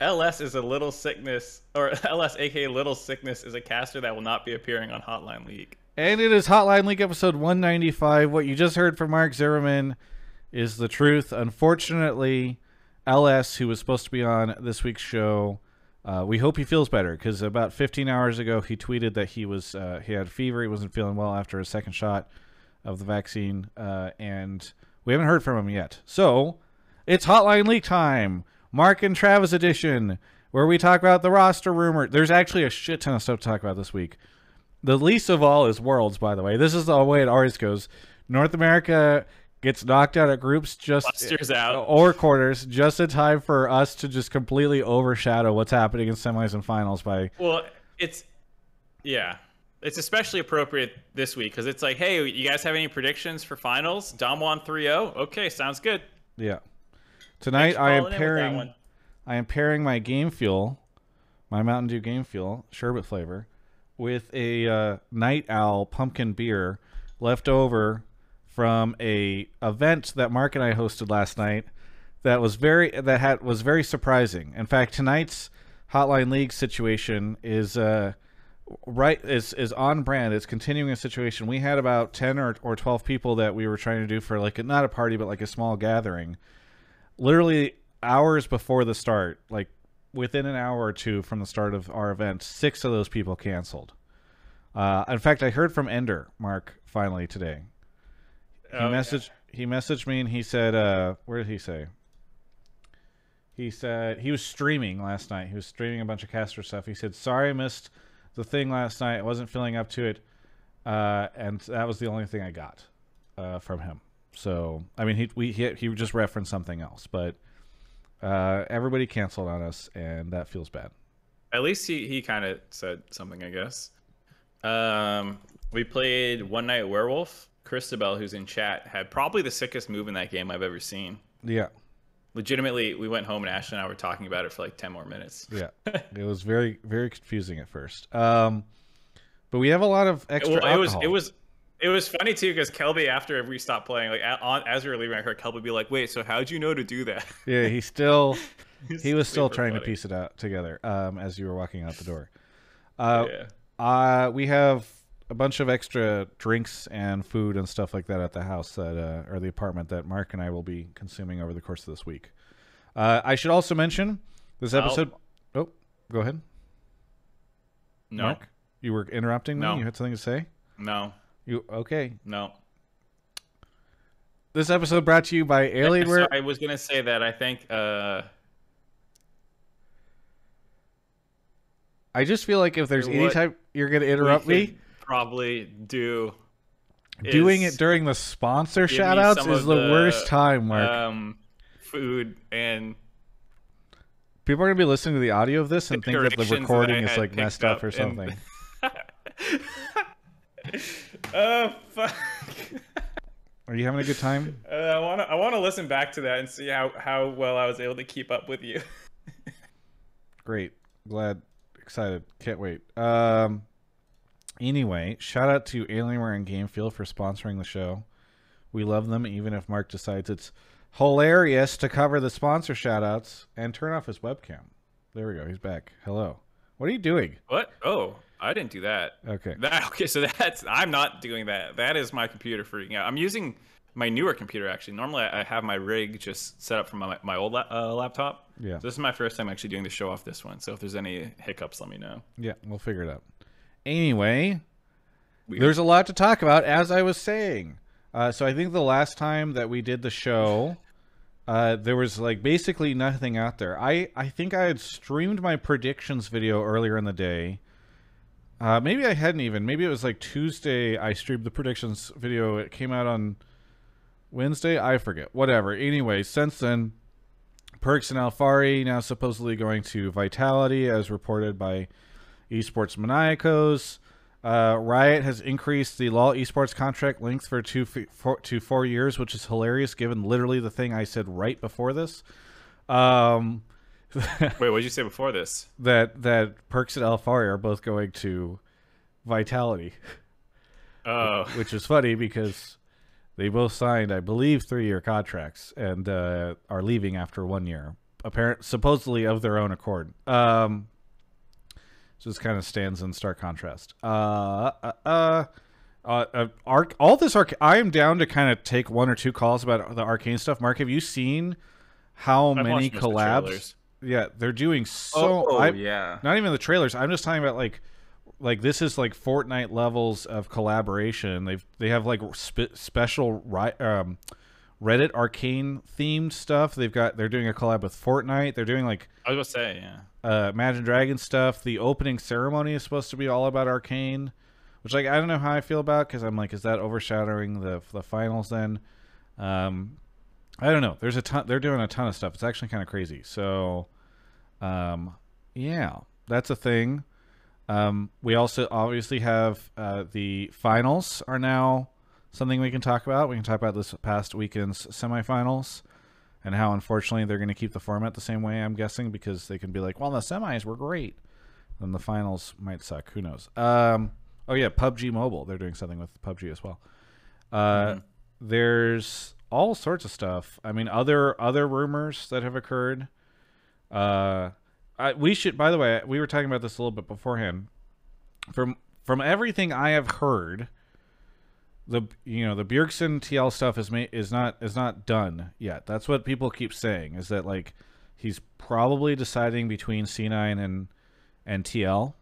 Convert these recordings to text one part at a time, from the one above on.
LS is a little sickness, or LS, aka Little Sickness, is a caster that will not be appearing on Hotline League. And it is Hotline League episode 195. What you just heard from Mark Zimmerman is the truth. Unfortunately, LS, who was supposed to be on this week's show, uh, we hope he feels better because about 15 hours ago he tweeted that he was uh, he had fever, he wasn't feeling well after his second shot of the vaccine, uh, and we haven't heard from him yet. So it's Hotline League time, Mark and Travis edition, where we talk about the roster rumor. There's actually a shit ton of stuff to talk about this week. The least of all is Worlds, by the way. This is the way it always goes. North America gets knocked out at groups just or quarters just in time for us to just completely overshadow what's happening in semis and finals by Well, it's yeah, it's especially appropriate this week because it's like, hey, you guys have any predictions for finals? Dom won 3-0. Okay, sounds good. yeah. Tonight I am calling in with that pairing. I am pairing my game fuel, my Mountain Dew game fuel, sherbet flavor, with a uh, night owl pumpkin beer left over from a event that Mark and I hosted last night that was very that had was very surprising. In fact, tonight's Hotline League situation is uh right is is on brand. It's continuing a situation. We had about 10 or or 12 people that we were trying to do for like a, not a party but like a small gathering. Literally hours before the start, like within an hour or two from the start of our event, six of those people canceled. Uh, in fact, I heard from Ender Mark finally today. He Oh, yeah. messaged he messaged me and he said, uh, "Where did he say?" He said he was streaming last night. He was streaming a bunch of caster stuff. He said, "Sorry, I missed the thing last night. I wasn't feeling up to it, uh, and that was the only thing I got uh, from him." So, I mean, he we he, he just referenced something else, but uh, everybody canceled on us, and that feels bad. At least he, he kind of said something, I guess. Um, we played One Night Werewolf. Christabel, who's in chat, had probably the sickest move in that game I've ever seen. Yeah, Legitimately, we went home and Ashley and I were talking about it for like 10 more minutes. yeah. it was very very confusing at first. Um, but we have a lot of extra. Well, it was it was it was funny too because Kelby after we stopped playing, like on, as we were leaving, I heard Kelby be like, "Wait, so how'd you know to do that?" Yeah, he still he was still trying to piece it out together um, as you were walking out the door. Uh, yeah. uh, we have a bunch of extra drinks and food and stuff like that at the house that uh, or the apartment that Mark and I will be consuming over the course of this week. Uh, I should also mention this I'll- episode. Oh, go ahead, No, Mark. You were interrupting me. No. You had something to say. no, You okay? no. This episode brought to you by Alienware. I was gonna say that I think uh, I just feel like if there's any type you're going to interrupt me, Probably do doing it during the sponsor shoutouts is of the, worst time, Mark. Um, food and People are going to be listening to the audio of this and think that the recording I is like messed up up or something. oh fuck. Are you having a good time? Uh, I want to I want to listen back to that and see how how well I was able to keep up with you. Great. Glad. Excited. Can't wait. Um. Anyway, shout out to Alienware and Game Fuel for sponsoring the show. We love them, even if Mark decides it's hilarious to cover the sponsor shout outs and turn off his webcam. There we go. He's back. Hello. What are you doing? What? Oh, I didn't do that. Okay. That okay, so that's I'm not doing that. That is my computer freaking out. I'm using my newer computer actually. Normally I have my rig just set up from my, my old la- uh, laptop. Yeah. So this is my first time actually doing the show off this one. So if there's any hiccups, let me know. Yeah, we'll figure it out. Anyway, Weird. there's a lot to talk about, as I was saying. Uh, so I think the last time that we did the show, uh, there was like basically nothing out there. I I think I had streamed my predictions video earlier in the day. Uh, maybe I hadn't even. Maybe it was like Tuesday. I streamed the predictions video. It came out on Wednesday. I forget. Whatever. Anyway, since then, Perks and Alphari now supposedly going to Vitality, as reported by Esports Maniacos. Uh, Riot has increased the LoL esports contract length for two four, to four years, which is hilarious given literally the thing I said right before this. Um, Wait, what did you say before this? that that Perks and Alphari are both going to Vitality, Oh, which is funny because they both signed, I believe, three year contracts and uh, are leaving after one year. apparent supposedly of their own accord. Um, just kind of stands in stark contrast. Uh, uh, uh, uh, uh arc all this arc. I am down to kind of take one or two calls about the arcane stuff. Mark, have you seen how I've many watched most of the collabs? Yeah, they're doing so. oh, I, yeah. not even the trailers. I'm just talking about like like this is like Fortnite levels of collaboration. They've they have like spe- special um, Reddit arcane themed stuff. They've got they're doing a collab with Fortnite. They're doing like I was gonna say, yeah. uh, Imagine Dragon stuff. The opening ceremony is supposed to be all about arcane, which like I don't know how I feel about because I'm like, is that overshadowing the the finals? Then, um, I don't know. There's a ton. They're doing a ton of stuff. It's actually kind of crazy. So, um, yeah, that's a thing. Um, we also obviously have uh, the finals are now something we can talk about. We can talk about this past weekend's semifinals and how unfortunately they're going to keep the format the same way. I'm guessing because they can be like, well, the semis were great, then the finals might suck. Who knows? Um, oh yeah, PUBG Mobile. They're doing something with PUBG as well. Uh, Mhm. There's all sorts of stuff. I mean, other other rumors that have occurred. Uh, I, we should. By the way, we were talking about this a little bit beforehand. From from everything I have heard, the you know the Bjergsen TL stuff is ma- is not is not done yet. That's what people keep saying. Is that like he's probably deciding between C9 and and TL.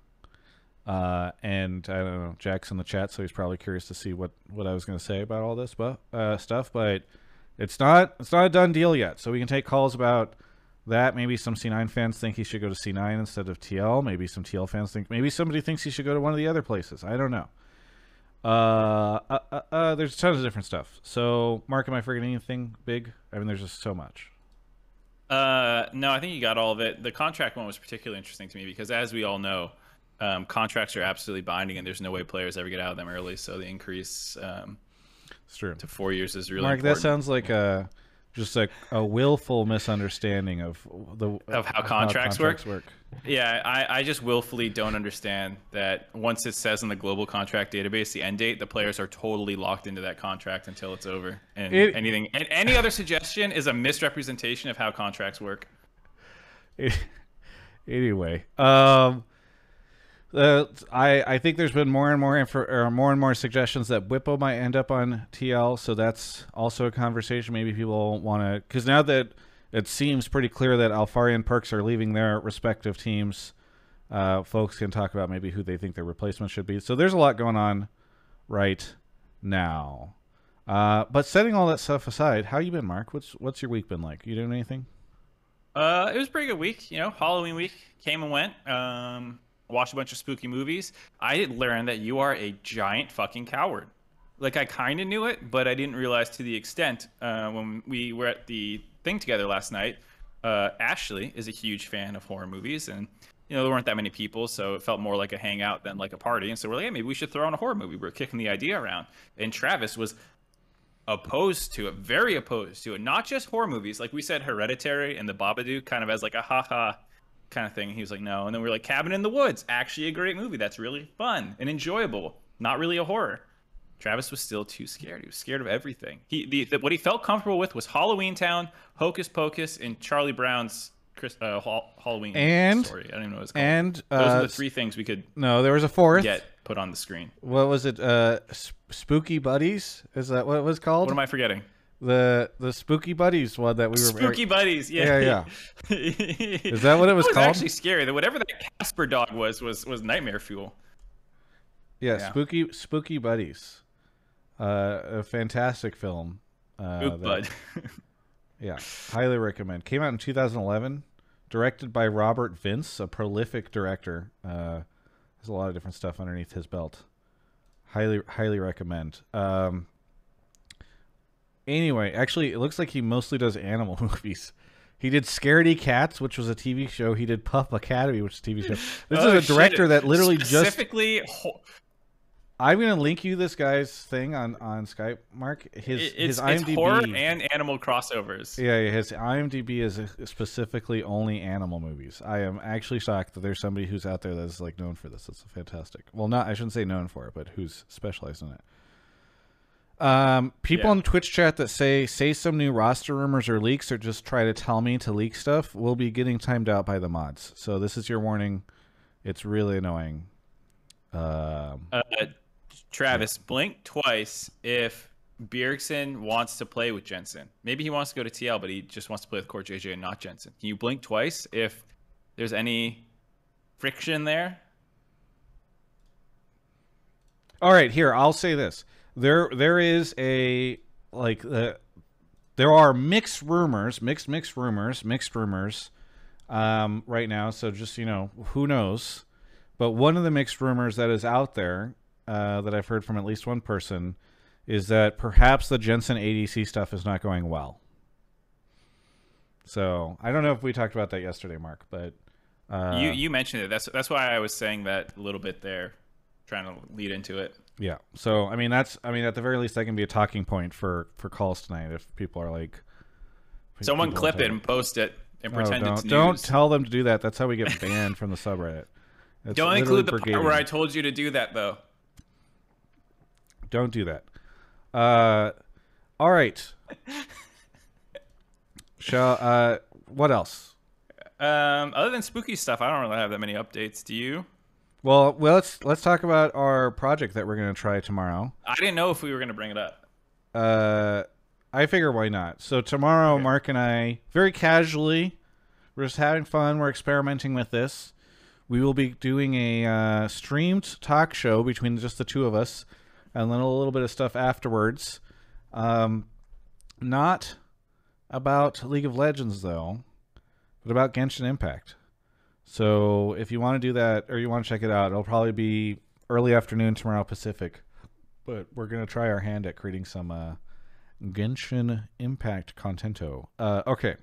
Uh, and I don't know, Jack's in the chat, so he's probably curious to see what what I was going to say about all this but, uh, stuff. But it's not it's not a done deal yet. So we can take calls about that. Maybe some C9 fans think he should go to C9 instead of TL. Maybe some TL fans think maybe somebody thinks he should go to one of the other places. I don't know. Uh, uh, uh, uh, there's tons of different stuff. So, Mark, am I forgetting anything big? I mean, there's just so much. Uh, no, I think you got all of it. The contract one was particularly interesting to me because, as we all know, um, contracts are absolutely binding, and there's no way players ever get out of them early. So the increase um, It's true. to four years is really Mark, that sounds like a just a, a willful misunderstanding of the Of how contracts work? Yeah, I, I just willfully don't understand that once it says in the global contract database the end date, the players are totally locked into that contract until it's over. And It- anything and any other suggestion is a misrepresentation of how contracts work. anyway, um, uh, I I think there's been more and more info, or more and more suggestions that Bwipo might end up on TL, so that's also a conversation. Maybe people want to because now that it seems pretty clear that Alphari and Perks are leaving their respective teams, uh, folks can talk about maybe who they think their replacement should be. So there's a lot going on right now. Uh, but setting all that stuff aside, how you been, Mark? What's what's your week been like? You doing anything? Uh, it was a pretty good week. You know, Halloween week came and went. Um, watched a bunch of spooky movies. I did learn that you are a giant fucking coward. Like I kind of knew it, but I didn't realize to the extent uh, when we were at the thing together last night. Uh, Ashley is a huge fan of horror movies, and you know there weren't that many people, so it felt more like a hangout than like a party. And so we're like, hey, maybe we should throw on a horror movie. We are kicking the idea around, and Travis was opposed to it, very opposed to it. Not just horror movies, like we said, Hereditary and The Babadook, kind of as like a haha kind of thing. He was like, no, and then we are like, Cabin in the Woods, actually a great movie. That's really fun and enjoyable. Not really a horror. Travis was still too scared. He was scared of everything. He the, the what he felt comfortable with was Halloween Town, Hocus Pocus, and Charlie Brown's Chris, uh, Hall, Halloween And- story. I don't even know what it's called. And Those uh, are the three things we could no, there was a fourth. get put on the screen. what was it uh sp- spooky buddies is that what it was called What am I forgetting? The the spooky buddies one that we were Spooky buddies. Yeah, Yeah, yeah. Is that what it was That was called? actually scary. That whatever that Casper dog was was was nightmare fuel. yeah, yeah. spooky spooky buddies uh a fantastic film uh Spook that- bud. yeah highly recommend came out in 2011 directed by robert vince a prolific director uh has a lot of different stuff underneath his belt highly highly recommend um anyway actually it looks like he mostly does animal movies he did Scaredy Cats, which was a TV show. He did Pup Academy, which is a TV show. This Oh, is a shit. director that literally just. specifically. I'm gonna link you this guy's thing on on Skype, Mark. His it- his it's, it's IMDb. horror and animal crossovers. Yeah, yeah, his IMDb is specifically only animal movies. I am actually shocked that there's somebody who's out there that's like known for this. It's fantastic. Well, not I shouldn't say known for it, but who's specialized in it. Um, people Yeah. in Twitch chat that say say some new roster rumors or leaks, or just try to tell me to leak stuff, will be getting timed out by the mods. So this is your warning. It's really annoying. Um, Uh, Travis, blink twice if Bjergsen wants to play with Jensen. Maybe he wants to go to TL, but he just wants to play with CoreJJ and not Jensen. Can you blink twice if there's any friction there? All right, here I'll say this: there there is a like uh, there are mixed rumors, mixed mixed rumors, mixed rumors um, right now. So just you know, who knows? But one of the mixed rumors that is out there uh, that I've heard from at least one person is that perhaps the Jensen ADC stuff is not going well. So I don't know if we talked about that yesterday, Mark, but uh, you you mentioned it. That's that's why I was saying that a little bit there, trying to lead into it. Yeah. So I mean that's I mean at the very least that can be a talking point for for calls tonight if people are like Someone clip it and post it and Oh, pretend don't, it's news. don't tell them to do that. That's how we get banned from the subreddit. It's Don't include the brigading. part where I told you to do that though. Don't do that. Uh, all right. Shall uh, what else? Um, other than spooky stuff, I don't really have that many updates. Do you? Well, well, let's let's talk about our project that we're gonna try tomorrow. I didn't know if we were gonna bring it up. Uh, I figure why not. So tomorrow, Okay. Mark and I, very casually, we're just having fun. We're experimenting with this. We will be doing a uh, streamed talk show between just the two of us, and then a little bit of stuff afterwards. Um, not about League of Legends though, but about Genshin Impact. So if you want to do that or you want to check it out, it'll probably be early afternoon tomorrow Pacific. But we're gonna try our hand at creating some uh, Genshin Impact contento. Uh, okay.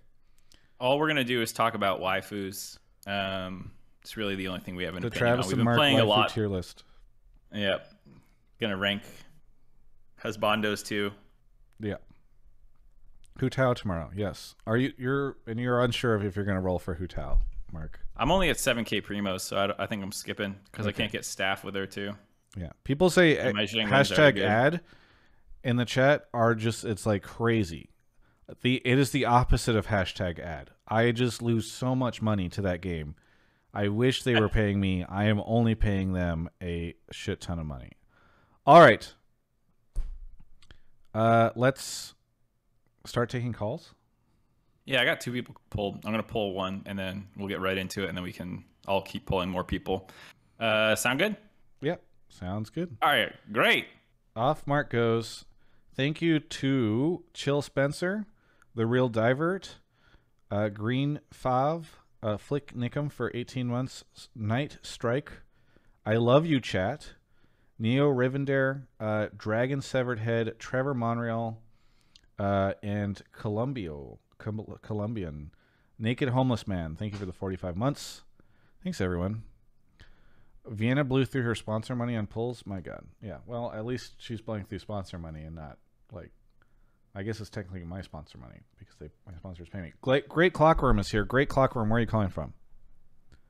All we're gonna do is talk about waifus. Um, it's really the only thing we have an The opinion Travis on. We've and been Mark playing a lot. tier list. Yep. Gonna rank husbandos too. Yeah. Hu Tao tomorrow. Yes. Are you you're and you're unsure of if you're gonna roll for Hu Tao, Mark? I'm only at 7k primos, so I think I'm skipping because I can't get staff with her too. Yeah. People say Imagining ones that are hashtag ad in the chat are just it's like crazy. The it is the opposite of hashtag ad. I just lose so much money to that game. I wish they were paying me. I am only paying them a shit ton of money. All right. Uh let's start taking calls. Yeah, I got two people pulled. I'm gonna pull one, and then we'll get right into it, and then we can all keep pulling more people. Uh, sound good? Yep. Sounds good. All right, great. Off mark goes. Thank you to Chill Spencer, The Real Divert, uh, Green Fav, uh, Flick Nickum for 18 months, Night Strike, I Love You Chat, Neo Rivendare, uh, Dragon Severed Head, Trevor Monreal, uh, and Columbio, Colombian, Naked Homeless Man. Thank you for the 45 months. Thanks, everyone. Vienna blew through her sponsor money on pulls. My God, yeah. Well, at least she's blowing through sponsor money and not like. I guess it's technically my sponsor money because they my sponsors pay me. Great, great clockworm is here. Great clockworm. Where are you calling from?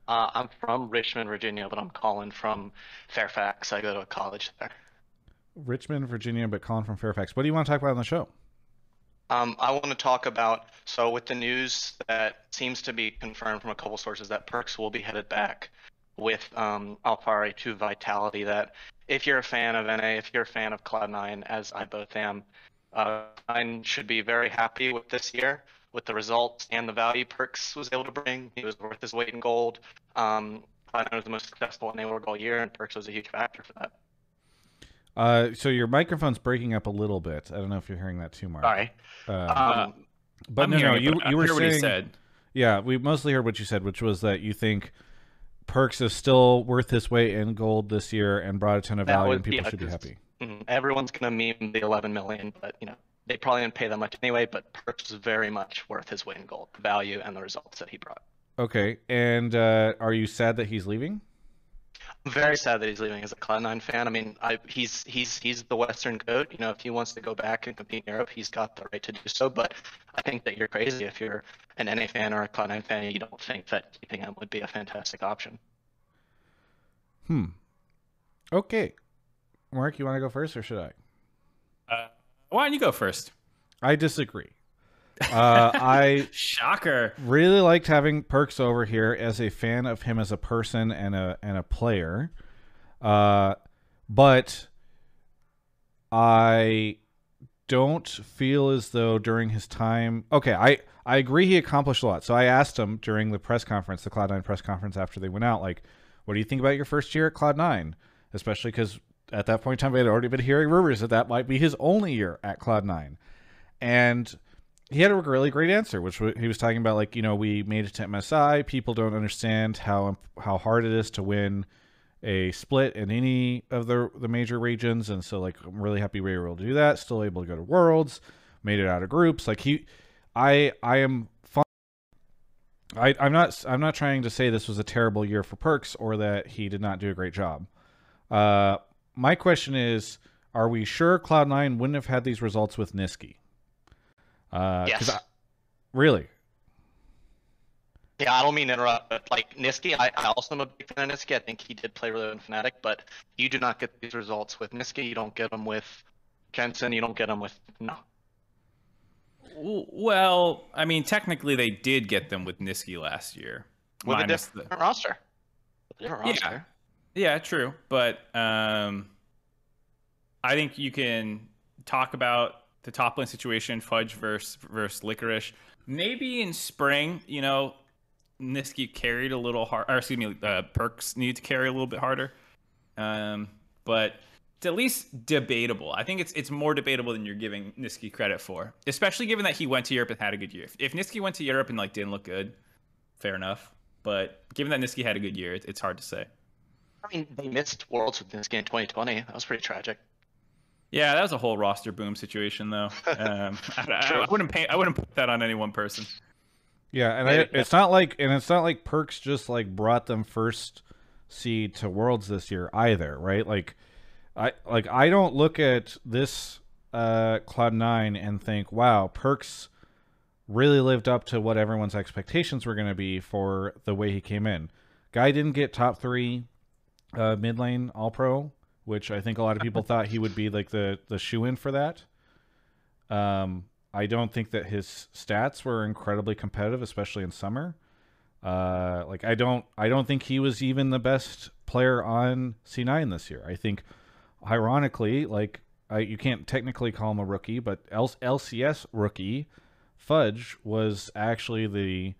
Uh, I'm from Richmond, Virginia, but I'm calling from Fairfax. I go to a college there. Richmond, Virginia, but calling from Fairfax. What do you want to talk about on the show? Um, I want to talk about so with the news that seems to be confirmed from a couple sources that Perks will be headed back with um, Alphari to Vitality. That if you're a fan of NA, if you're a fan of Cloud9, as I both am, uh, Nine should be very happy with this year with the results and the value Perks was able to bring. He was worth his weight in gold. Um, Cloud9 was the most successful NA World all year, and Perks was a huge factor for that. Uh, so your microphone's breaking up a little bit. I don't know if you're hearing that too, Mark. Sorry. Uh, Um, but I'm no, no, it, you you were saying. he said. Yeah, we mostly heard what you said, which was that you think Perks is still worth his weight in gold this year and brought a ton of That value, was- and people yeah, should be happy. Mhm. Everyone's gonna meme the 11 million, but you know they probably didn't pay that much anyway. But Perks is very much worth his weight in gold, the value and the results that he brought. Okay, and uh, are you sad that he's leaving? I'm very sad that he's leaving as a Cloud9 fan. I mean, I, he's he's he's the Western goat. You know, if he wants to go back and compete in Europe, he's got the right to do so. But I think that you're crazy if you're an NA fan or a Cloud9 fan. You don't think that keeping him would be a fantastic option. Hmm. Okay. Mark, you want to go first, or should I? Uh, Why don't you go first? I disagree. Uh, I Shocker. really liked having Perks over here as a fan of him as a person and a and a player. Uh, but I don't feel as though during his time. Okay, I I agree he accomplished a lot. So I asked him during the press conference, the Cloud Nine press conference after they went out, like, what do you think about your first year at Cloud Nine? Especially because at that point in time, we had already been hearing rumors that that might be his only year at Cloud Nine, and he had a really great answer, which he was talking about, like you know, we made it to MSI. People don't understand how how hard it is to win a split in any of the the major regions, and so like I'm really happy we were able to do that. Still able to go to Worlds, made it out of groups. Like he, I I am. I I'm not I'm not trying to say this was a terrible year for Perks or that he did not do a great job. Uh, my question is, are we sure Cloud Nine wouldn't have had these results with Nisqy? Uh, 'cause Yes. I- really? Yeah, I don't mean to interrupt, but like Nisqy, I, I also am a big fan of Nisqy. I think he did play really well in Fnatic, but you do not get these results with Nisqy. You don't get them with Kenton. You don't get them with no. Well, I mean, technically they did get them with Nisqy last year. With a minus different the- roster. With a different Yeah. roster. Yeah, true. But um, I think you can talk about the top lane situation, Fudge versus versus Licorice. Maybe in spring, you know, Nisqy carried a little hard. Or excuse me, uh, Perks needed to carry a little bit harder. Um, but it's at least debatable. I think it's it's more debatable than you're giving Nisqy credit for, especially given that he went to Europe and had a good year. If, if Nisqy went to Europe and like didn't look good, fair enough. But given that Nisqy had a good year, it, it's hard to say. I mean, they missed Worlds with Nisqy in 2020. That was pretty tragic. Yeah, that was a whole roster boom situation, though. Um, I, I- I wouldn't paint. I wouldn't put that on any one person. Yeah, and I, it's not like and it's not like Perks just like brought them first seed to Worlds this year either, right? Like I like I don't look at this uh Cloud 9 and think, "Wow, Perks really lived up to what everyone's expectations were going to be for the way he came in." Guy didn't get top 3 uh mid lane all pro, which I think a lot of people thought he would be like the the shoe in for that. Um, I don't think that his stats were incredibly competitive, especially in summer. Uh, like I don't, I don't think he was even the best player on C9 this year. I think, ironically, like I, you can't technically call him a rookie, but L- LCS rookie Fudge was actually the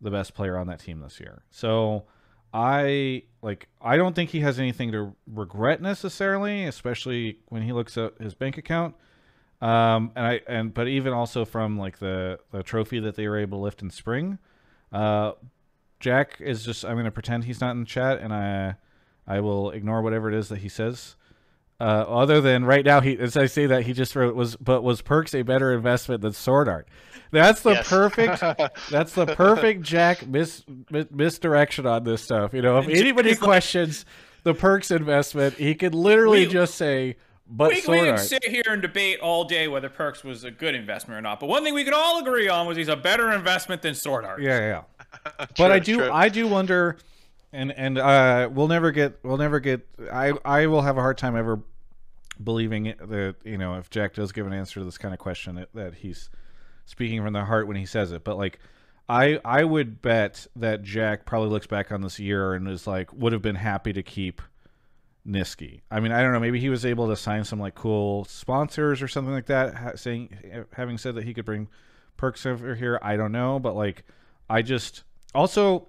the best player on that team this year. So I like I don't think he has anything to regret necessarily, especially when he looks at his bank account. Um, and I and but even also from like the the trophy that they were able to lift in spring, uh, Jack is just I'm gonna pretend he's not in the chat, and I I will ignore whatever it is that he says. Uh, other than right now, he as I say that he just wrote was but was Perks a better investment than Sword Art? That's the Yes. perfect. That's the perfect Jack mis, mis misdirection on this stuff. You know, if anybody like- questions the Perks investment, he could literally We- just say, "But we, Sword we Art." could sit here and debate all day whether Perks was a good investment or not. But one thing we could all agree on was he's a better investment than Sword Art. Yeah, yeah. yeah. but I do true. I do wonder and and uh we'll never get we'll never get I I will have a hard time ever believing that you know if Jack does give an answer to this kind of question that, that he's speaking from the heart when he says it but like I I would bet that Jack probably looks back on this year and is like would have been happy to keep Nisqy. I mean, I don't know. Maybe he was able to sign some like cool sponsors or something like that. Ha- saying, having said that he could bring perks over here, I don't know. But like, I just also,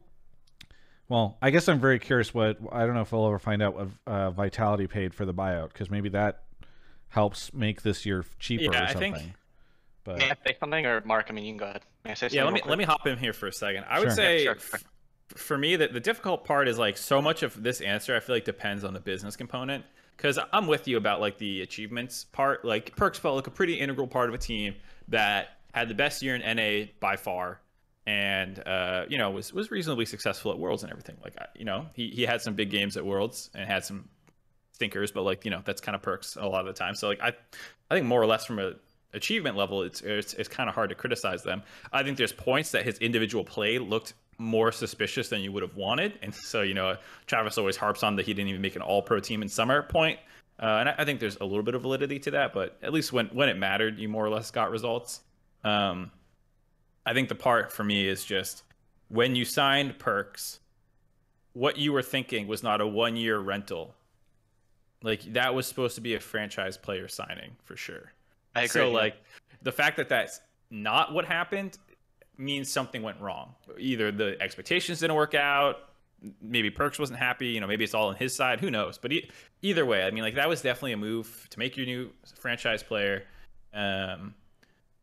well, I guess I'm very curious. What I don't know if we'll ever find out what uh, Vitality paid for the buyout because maybe that helps make this year cheaper Yeah, or I something. think- but May I say something, or Mark? I mean, you can go ahead. May I say something? Yeah, let me real let me hop in here for a second. I would say Yeah, f- sure. for me that the difficult part is like so much of this answer I feel like depends on the business component because I'm with you about like the achievements part. Like Perks felt like a pretty integral part of a team that had the best year in NA by far, and uh, you know was was reasonably successful at Worlds and everything. Like you know he he had some big games at Worlds and had some stinkers, but like you know that's kind of Perks a lot of the time. So like I I think more or less from a achievement level, it's it's, it's kind of hard to criticize them. I think there's points that his individual play looked more suspicious than you would have wanted, and so you know Travis always harps on that he didn't even make an All Pro team in summer point. Uh, and I, I, think there's a little bit of validity to that, but at least when when it mattered, you more or less got results. Um, I think the part for me is just when you signed perks, what you were thinking was not a one year rental. Like that was supposed to be a franchise player signing for sure. I agree. So like the fact that that's not what happened means something went wrong. Either the expectations didn't work out, maybe Perks wasn't happy, you know, maybe it's all on his side, who knows. But e- either way, I mean like that was definitely a move to make your new franchise player. Um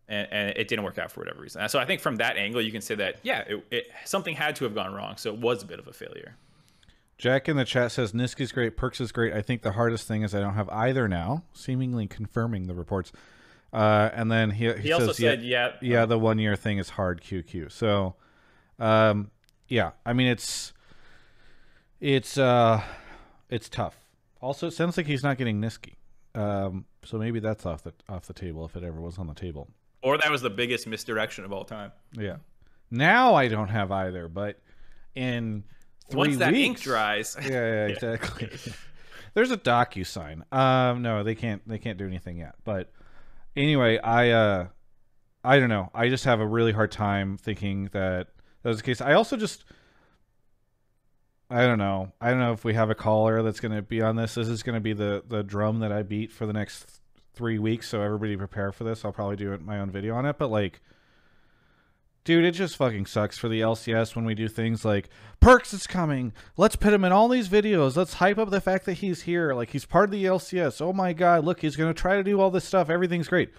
and, and, it didn't work out for whatever reason. So I think from that angle, you can say that yeah, it, it, something had to have gone wrong, so it was a bit of a failure. Jack in the chat says Nisqy's great, Perks is great. I think the hardest thing is I don't have either now, seemingly confirming the reports. Uh, and then he, he, he also said, yeah, yeah, yeah, the one year thing is hard QQ. So, um, yeah, I mean it's it's uh it's tough. Also, it sounds like he's not getting Nisqy. Um, so maybe that's off the off the table if it ever was on the table. Or that was the biggest misdirection of all time. Yeah. Now I don't have either, but in three once that weeks, ink dries. Yeah, yeah exactly. There's a docu sign. Um, no, they can't. They can't do anything yet. But anyway, I uh, I don't know. I just have a really hard time thinking that that was the case. I also just. I don't know. I don't know if we have a caller that's going to be on this. This is going to be the the drum that I beat for the next three weeks. So everybody prepare for this. I'll probably do my own video on it. But like, dude, it just fucking sucks for the LCS when we do things like Perks is coming. Let's put him in all these videos. Let's hype up the fact that he's here. Like he's part of the LCS. Oh my god, look, he's gonna try to do all this stuff. Everything's great.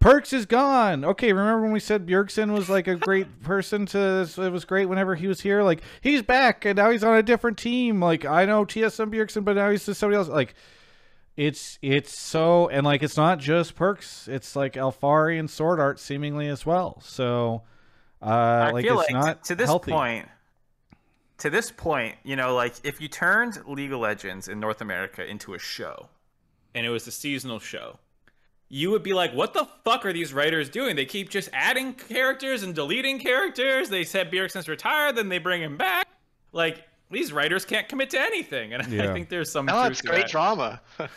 Perks is gone. Okay, remember when we said Bjergsen was like a great person to it was great whenever he was here? Like he's back and now he's on a different team. Like I know TSM Bjergsen, but now he's just somebody else. Like it's it's so and like it's not just perks It's like Alphari and Sword Art seemingly as well. So uh I like feel it's like not to this healthy. point to this point, you know, like if you turned League of Legends in North America into a show and it was a seasonal show, you would be like, what the fuck are these writers doing? They keep just adding characters and deleting characters. They said Bjergsen's retired, then they bring him back. Like, these writers can't commit to anything. And Yeah. I think there's some No, truth it's to great that. drama.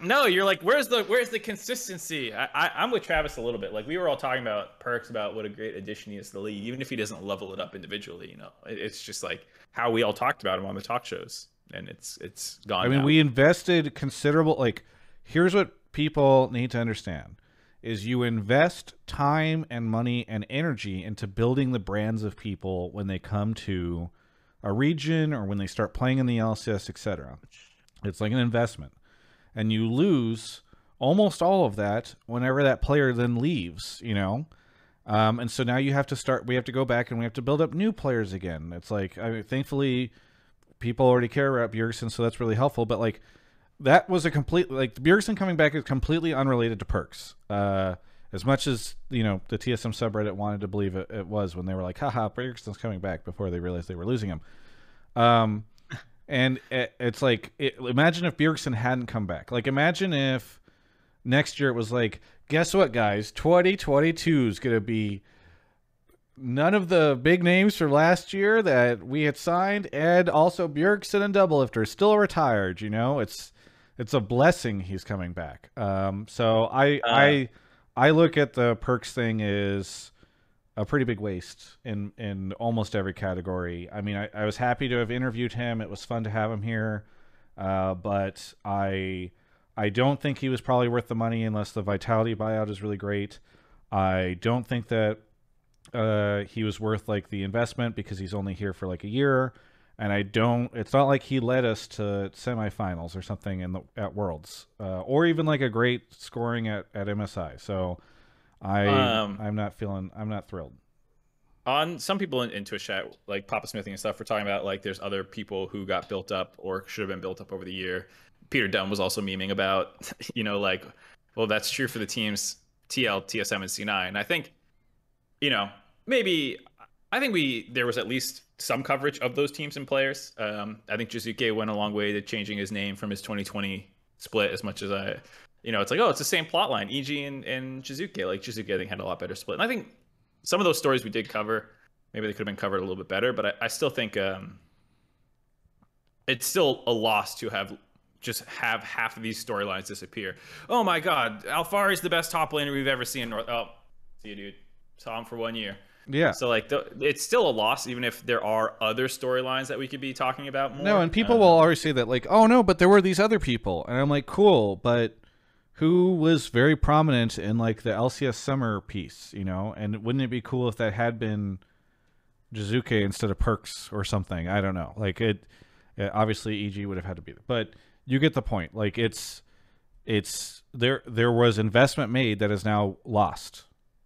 No, you're like, where's the where's the consistency? I, I I'm with Travis a little bit. Like we were all talking about perks about what a great addition he is to the league, even if he doesn't level it up individually. You know, it, it's just like how we all talked about him on the talk shows, and it's it's gone. I mean, now. we invested considerable. Like, here's what people need to understand: is you invest time and money and energy into building the brands of people when they come to a region or when they start playing in the LCS, etc. It's like an investment, and you lose almost all of that whenever that player then leaves. You know. Um, and so now you have to start. We have to go back and we have to build up new players again. It's like, I mean, thankfully, people already care about Bjergsen, so that's really helpful. But like, that was a complete like Bjergsen coming back is completely unrelated to perks. Uh, as much as you know, the TSM subreddit wanted to believe it, it was when they were like, "Haha, Bjergsen's coming back," before they realized they were losing him. Um, and it, it's like, it, imagine if Bjergsen hadn't come back. Like, imagine if next year it was like, guess what, guys, 2022 is gonna be none of the big names from last year that we had signed, and also Bjergsen and Doublelifter still retired. You know, it's it's a blessing he's coming back. Um, so I I I look at the perks thing is a pretty big waste in in almost every category. I mean, I, I was happy to have interviewed him. It was fun to have him here, uh, but I I don't think he was probably worth the money unless the Vitality buyout is really great. I don't think that uh, he was worth like the investment because he's only here for like a year, and I don't. It's not like he led us to semifinals or something in the at Worlds, uh, or even like a great scoring at, at MSI. So I Um, I'm not feeling I'm not thrilled. on some people in, in Twitch chat, like Papa Smithing and stuff, we're talking about like there's other people who got built up or should have been built up over the year. Peter Dun was also memeing about, you know, like, well, that's true for the teams TL, TSM, and C9. And I think, you know, maybe I think we there was at least some coverage of those teams and players. Um, I think Jizuke went a long way to changing his name from his 2020 split as much as I, you know, it's like, oh, it's the same plot line, EG and, and Jizuke. Like Jizuke, I think, had a lot better split. And I think some of those stories we did cover, maybe they could have been covered a little bit better, but I, I still think um, it's still a loss to have just have half of these storylines disappear. Oh my God, Alphari's the best top laner we've ever seen in North. Oh, see you, dude. Saw him for one year. Yeah. So like, the, it's still a loss, even if there are other storylines that we could be talking about more. No, and people Uh, will always say that, like, oh no, but there were these other people, and I'm like, cool, but who was very prominent in like the LCS summer piece, you know? And wouldn't it be cool if that had been Jizuke instead of Perks or something? I don't know. Like it, uh, obviously EG would have had to be, there. but you get the point. Like it's, it's there. There was investment made that is now lost.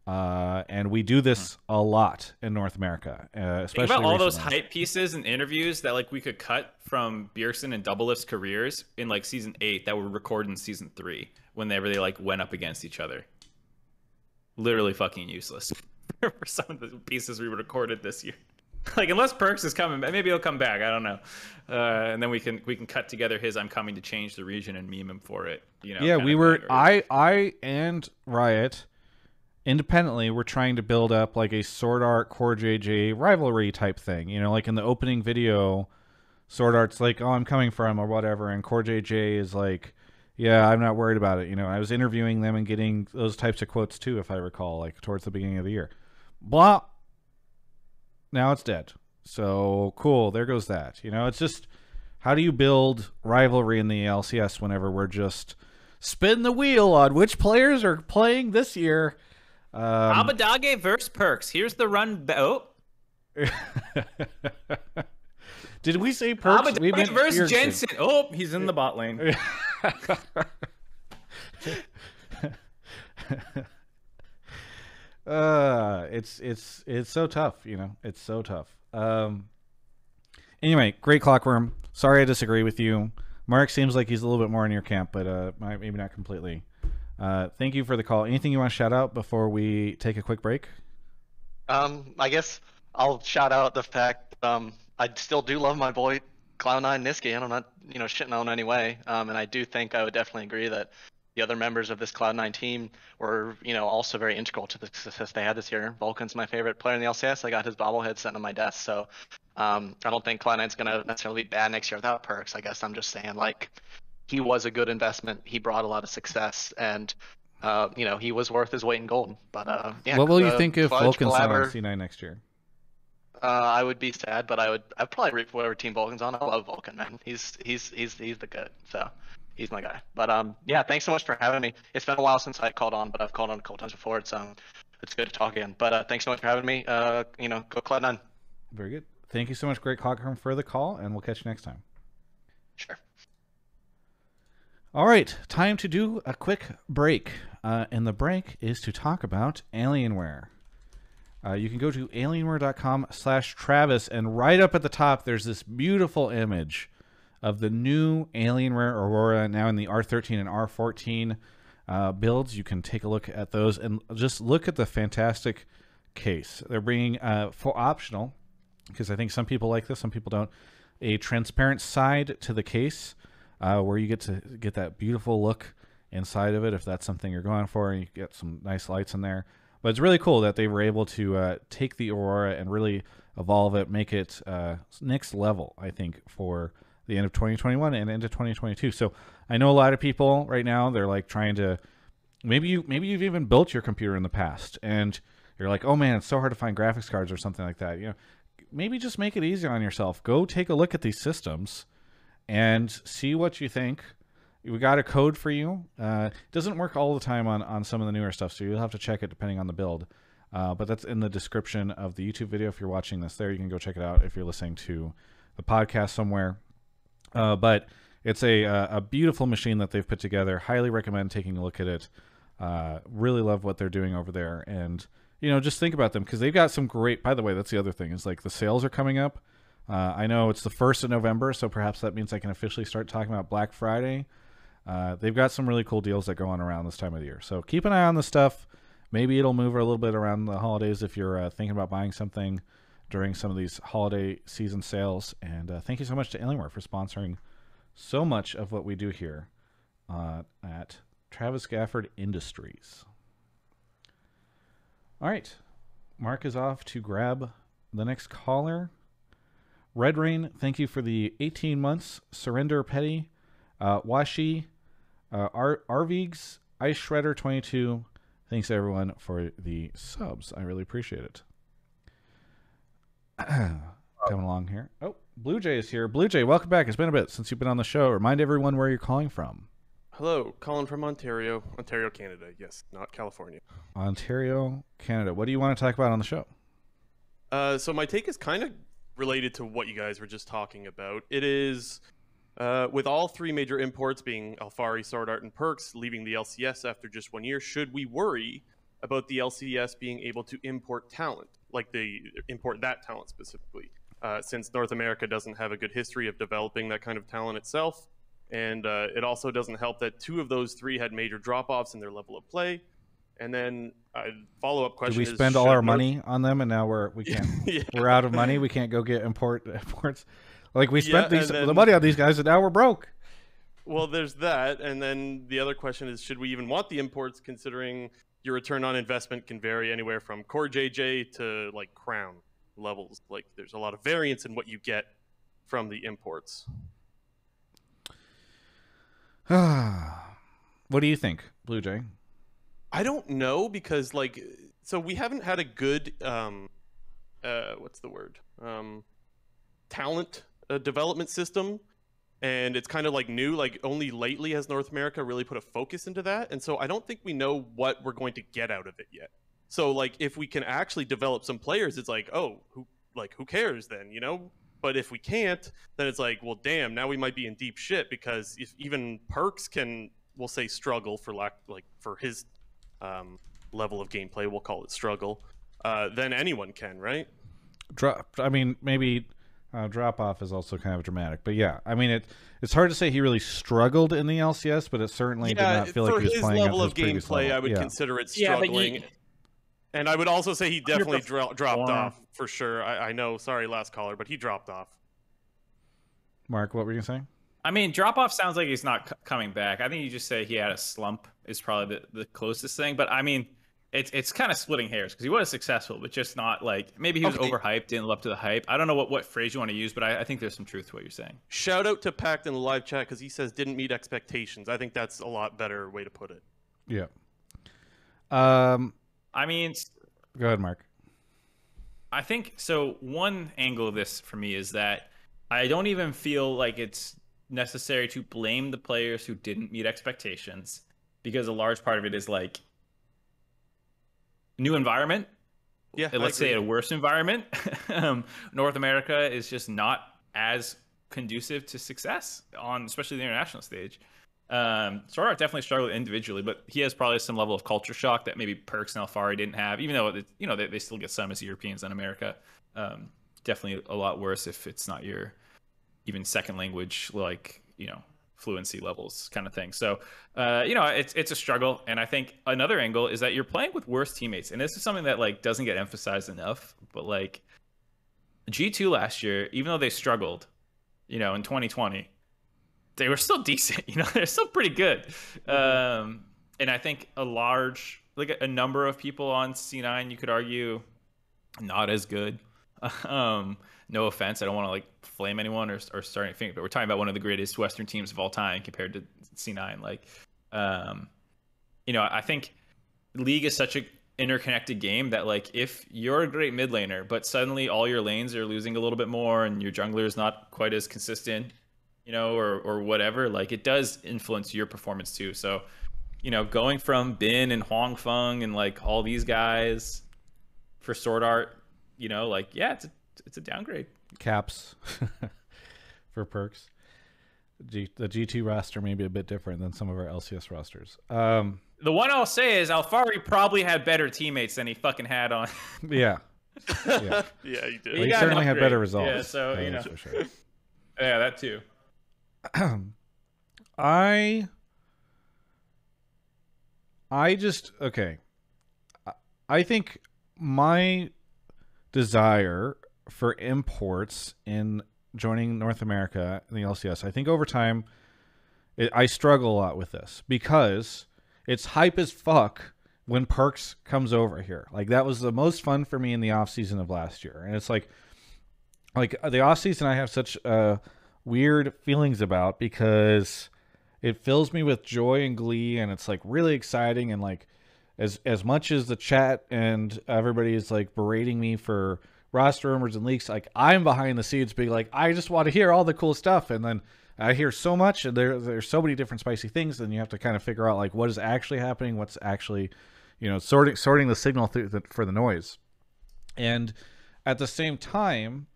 Uh, and we do this a lot in North America, uh, especially Think about all those hype pieces and interviews that like we could cut from Bjergsen and Double Lift's careers in like season eight that were recorded in season three whenever they like went up against each other. Literally fucking useless for some of the pieces we recorded this year. Like unless Perks is coming, back, maybe he'll come back. I don't know, uh, and then we can we can cut together his "I'm coming to change the region" and meme him for it. You know? yeah we were i i and riot independently were trying to build up like a sword art core jj rivalry type thing you know like in the opening video sword art's like oh i'm coming from or whatever and core jj is like yeah i'm not worried about it you know. I was interviewing them and getting those types of quotes too if i recall like towards the beginning of the year. Blah! Now it's dead. So cool there goes that you know. It's just how do you build rivalry in the lcs whenever we're just spin the wheel on which players are playing this year. Um, Abbedagge versus Perks. Here's the run. Ba- oh, did we say perks? We Abbedagge meant versus. Jensen. Oh, he's in the bot lane. uh, it's it's it's so tough, you know. It's so tough. Um. Anyway, great clockworm. Sorry, I disagree with you. Mark seems like he's a little bit more in your camp, but uh, maybe not completely. Uh, thank you for the call. Anything you want to shout out before we take a quick break? Um, I guess I'll shout out the fact um, I still do love my boy Cloud9 Nisqy, and I'm not you know shitting on him anyway. Um, and I do think I would definitely agree that the other members of this Cloud9 team were you know also very integral to the success they had this year. Vulcan's my favorite player in the LCS. I got his bobblehead sent on my desk, so um, I don't think Cloud9's gonna necessarily be bad next year without perks. I guess I'm just saying like he was a good investment. He brought a lot of success and. Uh, you know, he was worth his weight in gold. But uh, yeah. what will you uh, think if Vulcan's on C9 next year? uh, I would be sad, but I would I'd probably root for whatever team Vulcan's on. I love Vulcan, man. He's he's he's he's the good. So he's my guy. But um yeah, thanks so much for having me. It's been a while since I called on, but I've called on a couple times before. It's um it's good to talk again. But uh, thanks so much for having me. Uh you know, go Cloud9. Very good. Thank you so much, Great Clockworm, for the call, and we'll catch you next time. Sure. All right, time to do a quick break. Uh, and the break is to talk about Alienware. Uh, you can go to alienware.com slash Travis, and right up at the top, there's this beautiful image of the new Alienware Aurora, now in the R13 and R14 uh, builds. You can take a look at those and just look at the fantastic case. They're bringing uh, for optional, because I think some people like this, some people don't, a transparent side to the case uh, where you get to get that beautiful look inside of it if that's something you're going for and you get some nice lights in there. But it's really cool that they were able to uh, take the aurora and really evolve it make it uh, next level i think for the end of 2021 and into 2022 so i know a lot of people right now they're like trying to maybe you maybe you've even built your computer in the past and you're like oh man it's so hard to find graphics cards or something like that you know? Maybe just make it easy on yourself. Go take a look at these systems and see what you think. We got a code for you. Uh, doesn't work all the time on, on some of the newer stuff, so you'll have to check it depending on the build. Uh, but that's in the description of the YouTube video. If you're watching this there, you can go check it out if you're listening to the podcast somewhere. Uh, but it's a, uh, a beautiful machine that they've put together. Highly recommend taking a look at it. Uh, really love what they're doing over there. And, you know, just think about them because they've got some great, by the way, that's the other thing is like the sales are coming up. Uh, I know it's the first of November, so perhaps that means I can officially start talking about Black Friday. Uh, they've got some really cool deals that go on around this time of the year, so keep an eye on the stuff. Maybe it'll move a little bit around the holidays if you're uh, thinking about buying something during some of these holiday season sales. And uh, thank you so much to Alienware for sponsoring so much of what we do here uh, at Travis Gafford Industries. All right, Mark is off to grab the next caller. Red Rain, thank you for the 18 months. Surrender Petty, Uh, Washi, uh, Ar- Arvigs, Ice Shredder 22. Thanks everyone for the subs. I really appreciate it. Coming along here. Oh, Blue Jay is here. Blue Jay, welcome back. It's been a bit since you've been on the show. Remind everyone where you're calling from. Hello, calling from Ontario, Ontario, Canada. Yes, not California. Ontario, Canada. What do you want to talk about on the show? Uh, so my take is kind of related to what you guys were just talking about. It is uh, with all three major imports being Alphari, Sword Art, and Perkz leaving the LCS after just one year. Should we worry about the LCS being able to import talent, like the import that talent specifically? Uh, since North America doesn't have a good history of developing that kind of talent itself, and uh, it also doesn't help that two of those three had major drop-offs in their level of play. And then uh, follow-up question: Did we is, spend all should our North- money on them and now we're we can't Yeah. we're out of money. We can't go get import imports. Like we spent Yeah, these and the money on these guys and now we're broke. Well, there's that, and then the other question is: Should we even want the imports, considering your return on investment can vary anywhere from CoreJJ to like crown levels? Like, there's a lot of variance in what you get from the imports. what do you think, Blue Jay? I don't know because like, so we haven't had a good, um, uh, what's the word? Um, talent uh, development system and it's kind of like new like only lately has north america really put a focus into that and so i don't think we know what we're going to get out of it yet so like if we can actually develop some players it's like oh who like who cares then you know but if we can't then it's like well damn now we might be in deep shit because if even perks can we'll say struggle for lack like for his um, level of gameplay we'll call it struggle uh, then anyone can right Drop. I mean, maybe uh, drop off is also kind of dramatic, but yeah. I mean, it it's hard to say he really struggled in the LCS, but it certainly did not feel for like he was his playing level at of his previous gameplay, level. I would yeah. consider it Yeah, but struggling. you- And I would also say he definitely dro- dropped off for sure. I, I know, sorry, last caller, but he dropped off. Mark, what were you saying? I mean, drop off sounds like he's not c- coming back. I think you just say he had a slump is probably the, the closest thing. But I mean, it's it's kind of splitting hairs because he was successful, but just not like maybe he was Okay. overhyped, didn't live up to the hype. I don't know what, what phrase you want to use, but I, I think there's some truth to what you're saying. Shout out to Pact in the live chat because he says didn't meet expectations. I think that's a lot better way to put it. Yeah. Um. I mean, Go ahead, Mark. I think so. One angle of this for me is that I don't even feel like it's necessary to blame the players who didn't meet expectations because a large part of it is like new environment. Yeah, let's say a worse environment. um, North America is just not as conducive to success on, especially the international stage. Um, definitely struggled individually, but he has probably some level of culture shock that maybe Perkz and Alphari didn't have, even though it, you know they, they still get some as Europeans in America. Um, definitely a lot worse if it's not your even second language, like you know fluency levels kind of thing. So uh, you know it's it's a struggle, and I think another angle is that you're playing with worse teammates, and this is something that like doesn't get emphasized enough. But like G2 last year, even though they struggled, you know, in 2020, they were still decent. You know, they're still pretty good. Um, and I think a large, like a, number of people on C9, you could argue, not as good. Um, no offense, I don't want to like flame anyone or, or start anything, but we're talking about one of the greatest Western teams of all time compared to C9. Like, um, you know, I think League is such a interconnected game that like if you're a great mid laner, but suddenly all your lanes are losing a little bit more and your jungler is not quite as consistent, you know, or or whatever, like it does influence your performance too. So, you know, going from Bin and Huanfeng and like all these guys for Sword Art, you know, like yeah, it's a, it's a downgrade. Caps for Perkz. G- the G2 roster may be a bit different than some of our LCS rosters. Um, The one I'll say is Alphari probably had better teammates than he fucking had on. yeah, yeah. yeah, you did. Well, he certainly had better results. Yeah, so, that you know. for sure. yeah, that too. I I just okay. I- I think my desire for imports in joining North America in the LCS, I think over time it, I struggle a lot with this because it's hype as fuck when Perkz comes over here. Like that was the most fun for me in the off season of last year. And it's like like the off season I have such uh weird feelings about because it fills me with joy and glee and it's like really exciting and like as as much as the chat and everybody is like berating me for roster rumors and leaks like i'm behind the scenes being like i just want to hear all the cool stuff. And then i hear so much and there there's so many different spicy things and you have to kind of figure out like what is actually happening what's actually you know sorting sorting the signal through the, for the noise. And at the same time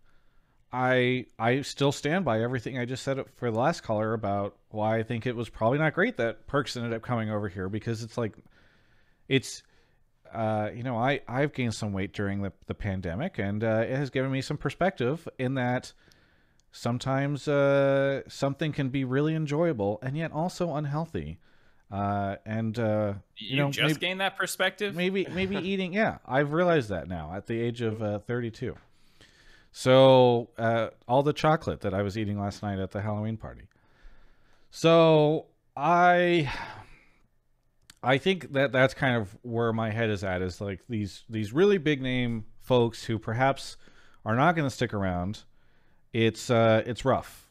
I I still stand by everything I just said for the last caller about why I think it was probably not great that Perkz ended up coming over here because it's like it's uh, you know I I've gained some weight during the the pandemic and uh, it has given me some perspective in that sometimes uh, something can be really enjoyable and yet also unhealthy. Uh, and uh, You, you know just maybe, gained that perspective. maybe maybe eating yeah I've realized that now at the age of uh, 32. So uh, all the chocolate that I was eating last night at the Halloween party. So I I think that that's kind of where my head is at is like these these really big name folks who perhaps are not going to stick around. It's uh it's rough.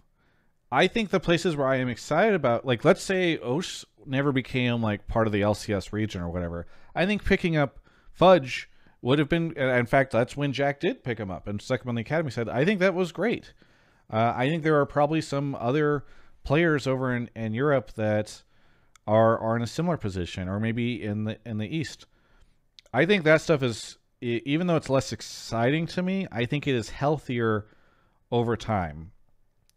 I think the places where I am excited about like let's say Osh never became like part of the LCS region or whatever. I think picking up Fudge would have been in fact that's when Jack did pick him up and him on the academy said I think that was great. Uh, I think there are probably some other players over in, in Europe that are are in a similar position or maybe in the in the east. I think that stuff is even though it's less exciting to me i think it is healthier over time.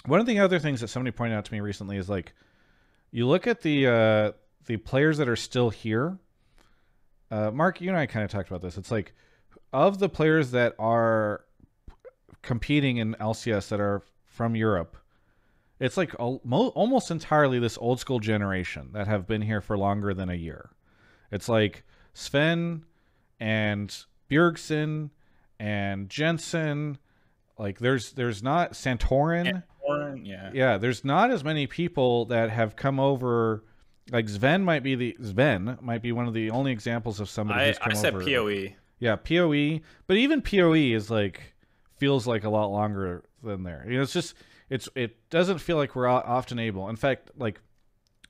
One of the other things that somebody pointed out to me recently is like you look at the uh the players that are still here. Uh mark you and i kind of talked about this. It's like of the players that are competing in lcs that are from europe it's like al- mo- almost entirely this old school generation that have been here for longer than a year. It's like Sven and Bjergsen and Jensen. Like there's there's not Santorin. Warren, yeah. Yeah, there's not as many people that have come over. Like Sven might be the Sven might be one of the only examples of somebody I, who's come I said over. POE. Yeah, POE, but even POE is like feels like a lot longer than there. You know, it's just it's it doesn't feel like we're often able. In fact, like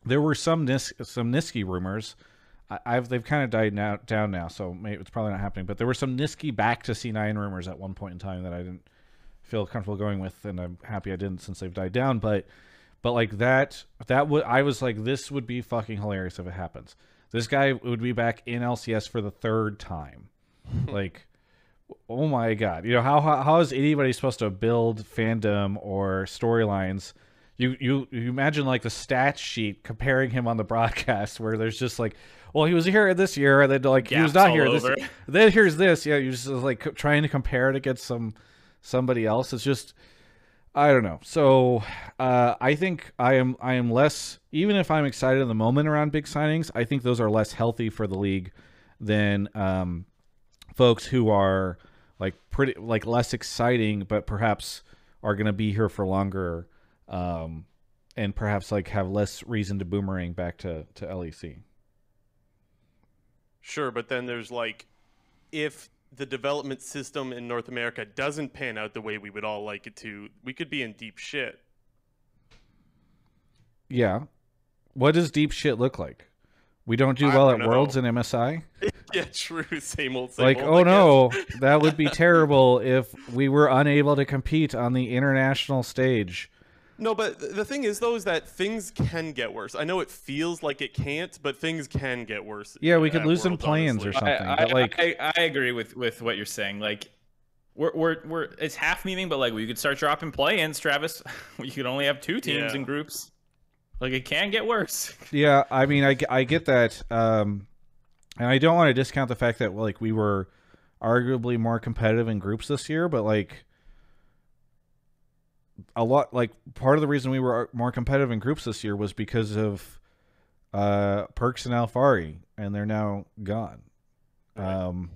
there were some Nis- some Nisqy rumors. I, I've they've kind of died now down now, so it's probably not happening. But there were some Nisqy back to C9 rumors at one point in time that I didn't feel comfortable going with, and I'm happy I didn't since they've died down. But but like that that would I was like this would be fucking hilarious if it happens. This guy would be back in LCS for the third time. like oh my god. You know how how, how is anybody supposed to build fandom or storylines? You, you you imagine like the stats sheet comparing him on the broadcast where there's just like well he was here this year and then like he was not here this over. then here's this yeah you're just like trying to compare it against some somebody else it's just I don't know. So uh, I think I am I am less even if I'm excited in the moment around big signings. I think those are less healthy for the league than um, folks who are like pretty like less exciting, but perhaps are going to be here for longer, um, and perhaps like have less reason to boomerang back to to LEC. Sure, but then there's like, if the development system in North America doesn't pan out the way we would all like it to, we could be in deep shit. Yeah. What does deep shit look like? We don't do I well don't at Worlds know. and MSI. Yeah, true. Same old. Same like old, oh no that would be terrible if we were unable to compete on the international stage No, but the thing is, though, is that things can get worse. I know it feels like it can't, but things can get worse. Yeah, we could lose some Worlds, plans or something. I, but, I, like- I, I agree with with what you're saying. Like, we're we're, we're it's half memeing, but like we could start dropping play-ins, Travis. you could only have two teams Yeah. in groups. Like it can get worse. yeah i mean I, I get that um and i don't want to discount the fact that like we were arguably more competitive in groups this year but like a lot like part of the reason we were more competitive in groups this year was because of uh Perkz and Alphari and they're now gone. Um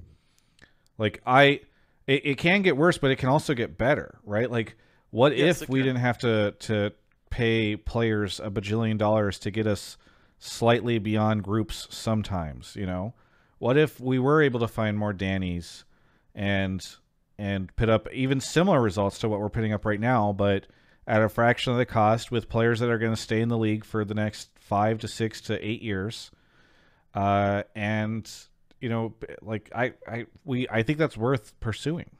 like i it, it can get worse but it can also get better right? Like what Yes, if we can. didn't have to to pay players a bajillion dollars to get us slightly beyond groups sometimes you know what if we were able to find more dannies and and put up even similar results to what we're putting up right now but at a fraction of the cost with players that are going to stay in the league for the next five to six to eight years. Uh, and you know, like I, I, we, I think that's worth pursuing.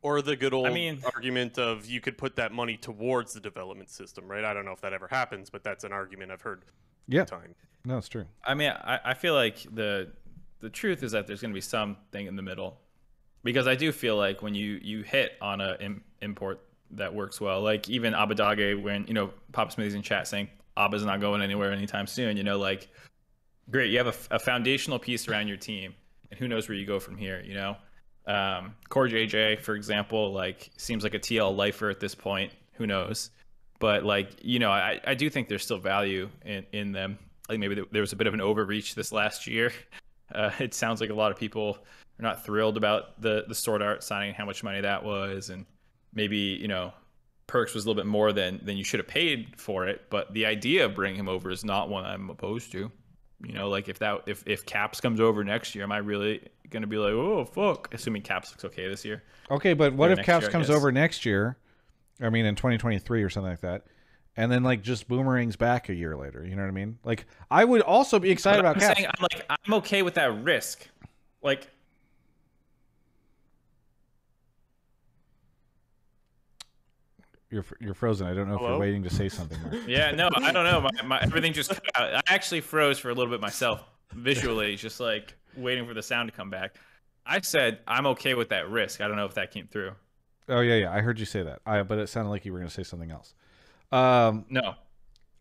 Or the good old I mean- argument of you could put that money towards the development system, right? I don't know if that ever happens, but that's an argument I've heard Yeah, time. no, it's true. I mean, I, I feel like the the truth is that there's going to be something in the middle, because I do feel like when you you hit on a Im- import that works well, like even Abbedagge, when you know Pop Smithy's in chat saying Abba's not going anywhere anytime soon. You know, like great, you have a, f- a foundational piece around your team, and who knows where you go from here. You know, um, CoreJJ, for example, like seems like a TL lifer at this point. Who knows? But like you know, I, I do think there's still value in in them. Like maybe there- was a bit of an overreach this last year. Uh, it sounds like a lot of people are not thrilled about the the sword art signing, and how much money that was, and maybe you know Perkz was a little bit more than than you should have paid for it. But the idea of bringing him over is not one I'm opposed to. You know, like if that if if Caps comes over next year, am I really gonna be like, oh fuck? Assuming Caps looks okay this year. Okay, but what if Caps year, comes over next year? I mean, in 2023 or something like that, and then like just boomerangs back a year later. You know what I mean? Like, I would also be excited But about I'm Caps. saying I'm like I'm okay with that risk. Like You're you're frozen. I don't know if Hello? you're waiting to say something. Yeah, no, I don't know. My, my everything just cut out. I actually froze for a little bit myself visually, just like waiting for the sound to come back. I said I'm okay with that risk. I don't know if that came through. Oh yeah, yeah. I heard you say that. I but it sounded like you were going to say something else. Um, No,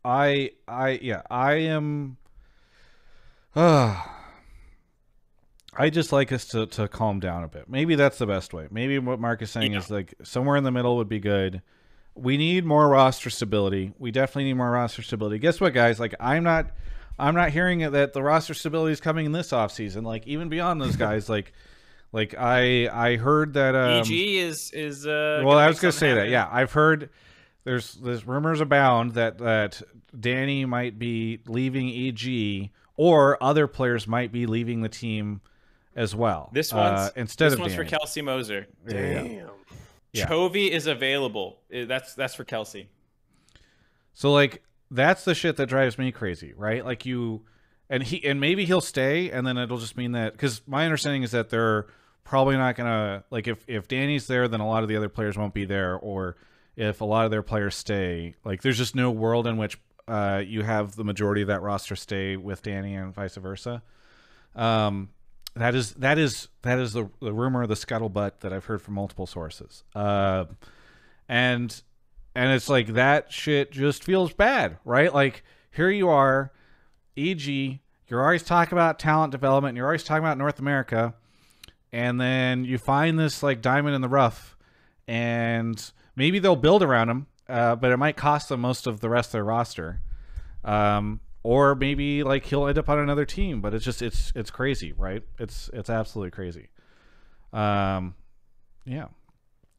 I I yeah, I am uh I just like us to to calm down a bit. Maybe that's the best way. Maybe what Mark is saying Yeah. is like somewhere in the middle would be good. We need more roster stability. We definitely need more roster stability. Guess what, guys? Like I'm not I'm not hearing that the roster stability is coming in this offseason. Like even beyond those guys, like like I I heard that um, EG is is. Uh, well, I was gonna something say that. Yeah, I've heard there's there's rumors abound that that Danny might be leaving EG, or other players might be leaving the team as well. This uh, one's instead this of one's Danny. for Kelsey Moser. Yeah, yeah. Damn. Yeah. Chovy is available. Uh, That's that's for Kelsey. So like that's the shit that drives me crazy, right? Like you and he and maybe he'll stay and then it'll just mean that cuz my understanding is that they're probably not to like if if Danny's there then a lot of the other players won't be there or if a lot of their players stay, like there's just no world in which uh you have the majority of that roster stay with Danny and vice versa. Um that is that is that is the the rumor, the scuttlebutt that I've heard from multiple sources. Uh, and and it's like that shit just feels bad, right? Like here you are, EG, you're always talking about talent development, you're always talking about North America, and then you find this like diamond in the rough, and maybe they'll build around him, uh, but it might cost them most of the rest of their roster. Um, or maybe like he'll end up on another team, but it's just it's it's crazy, right? It's it's absolutely crazy. Um, yeah.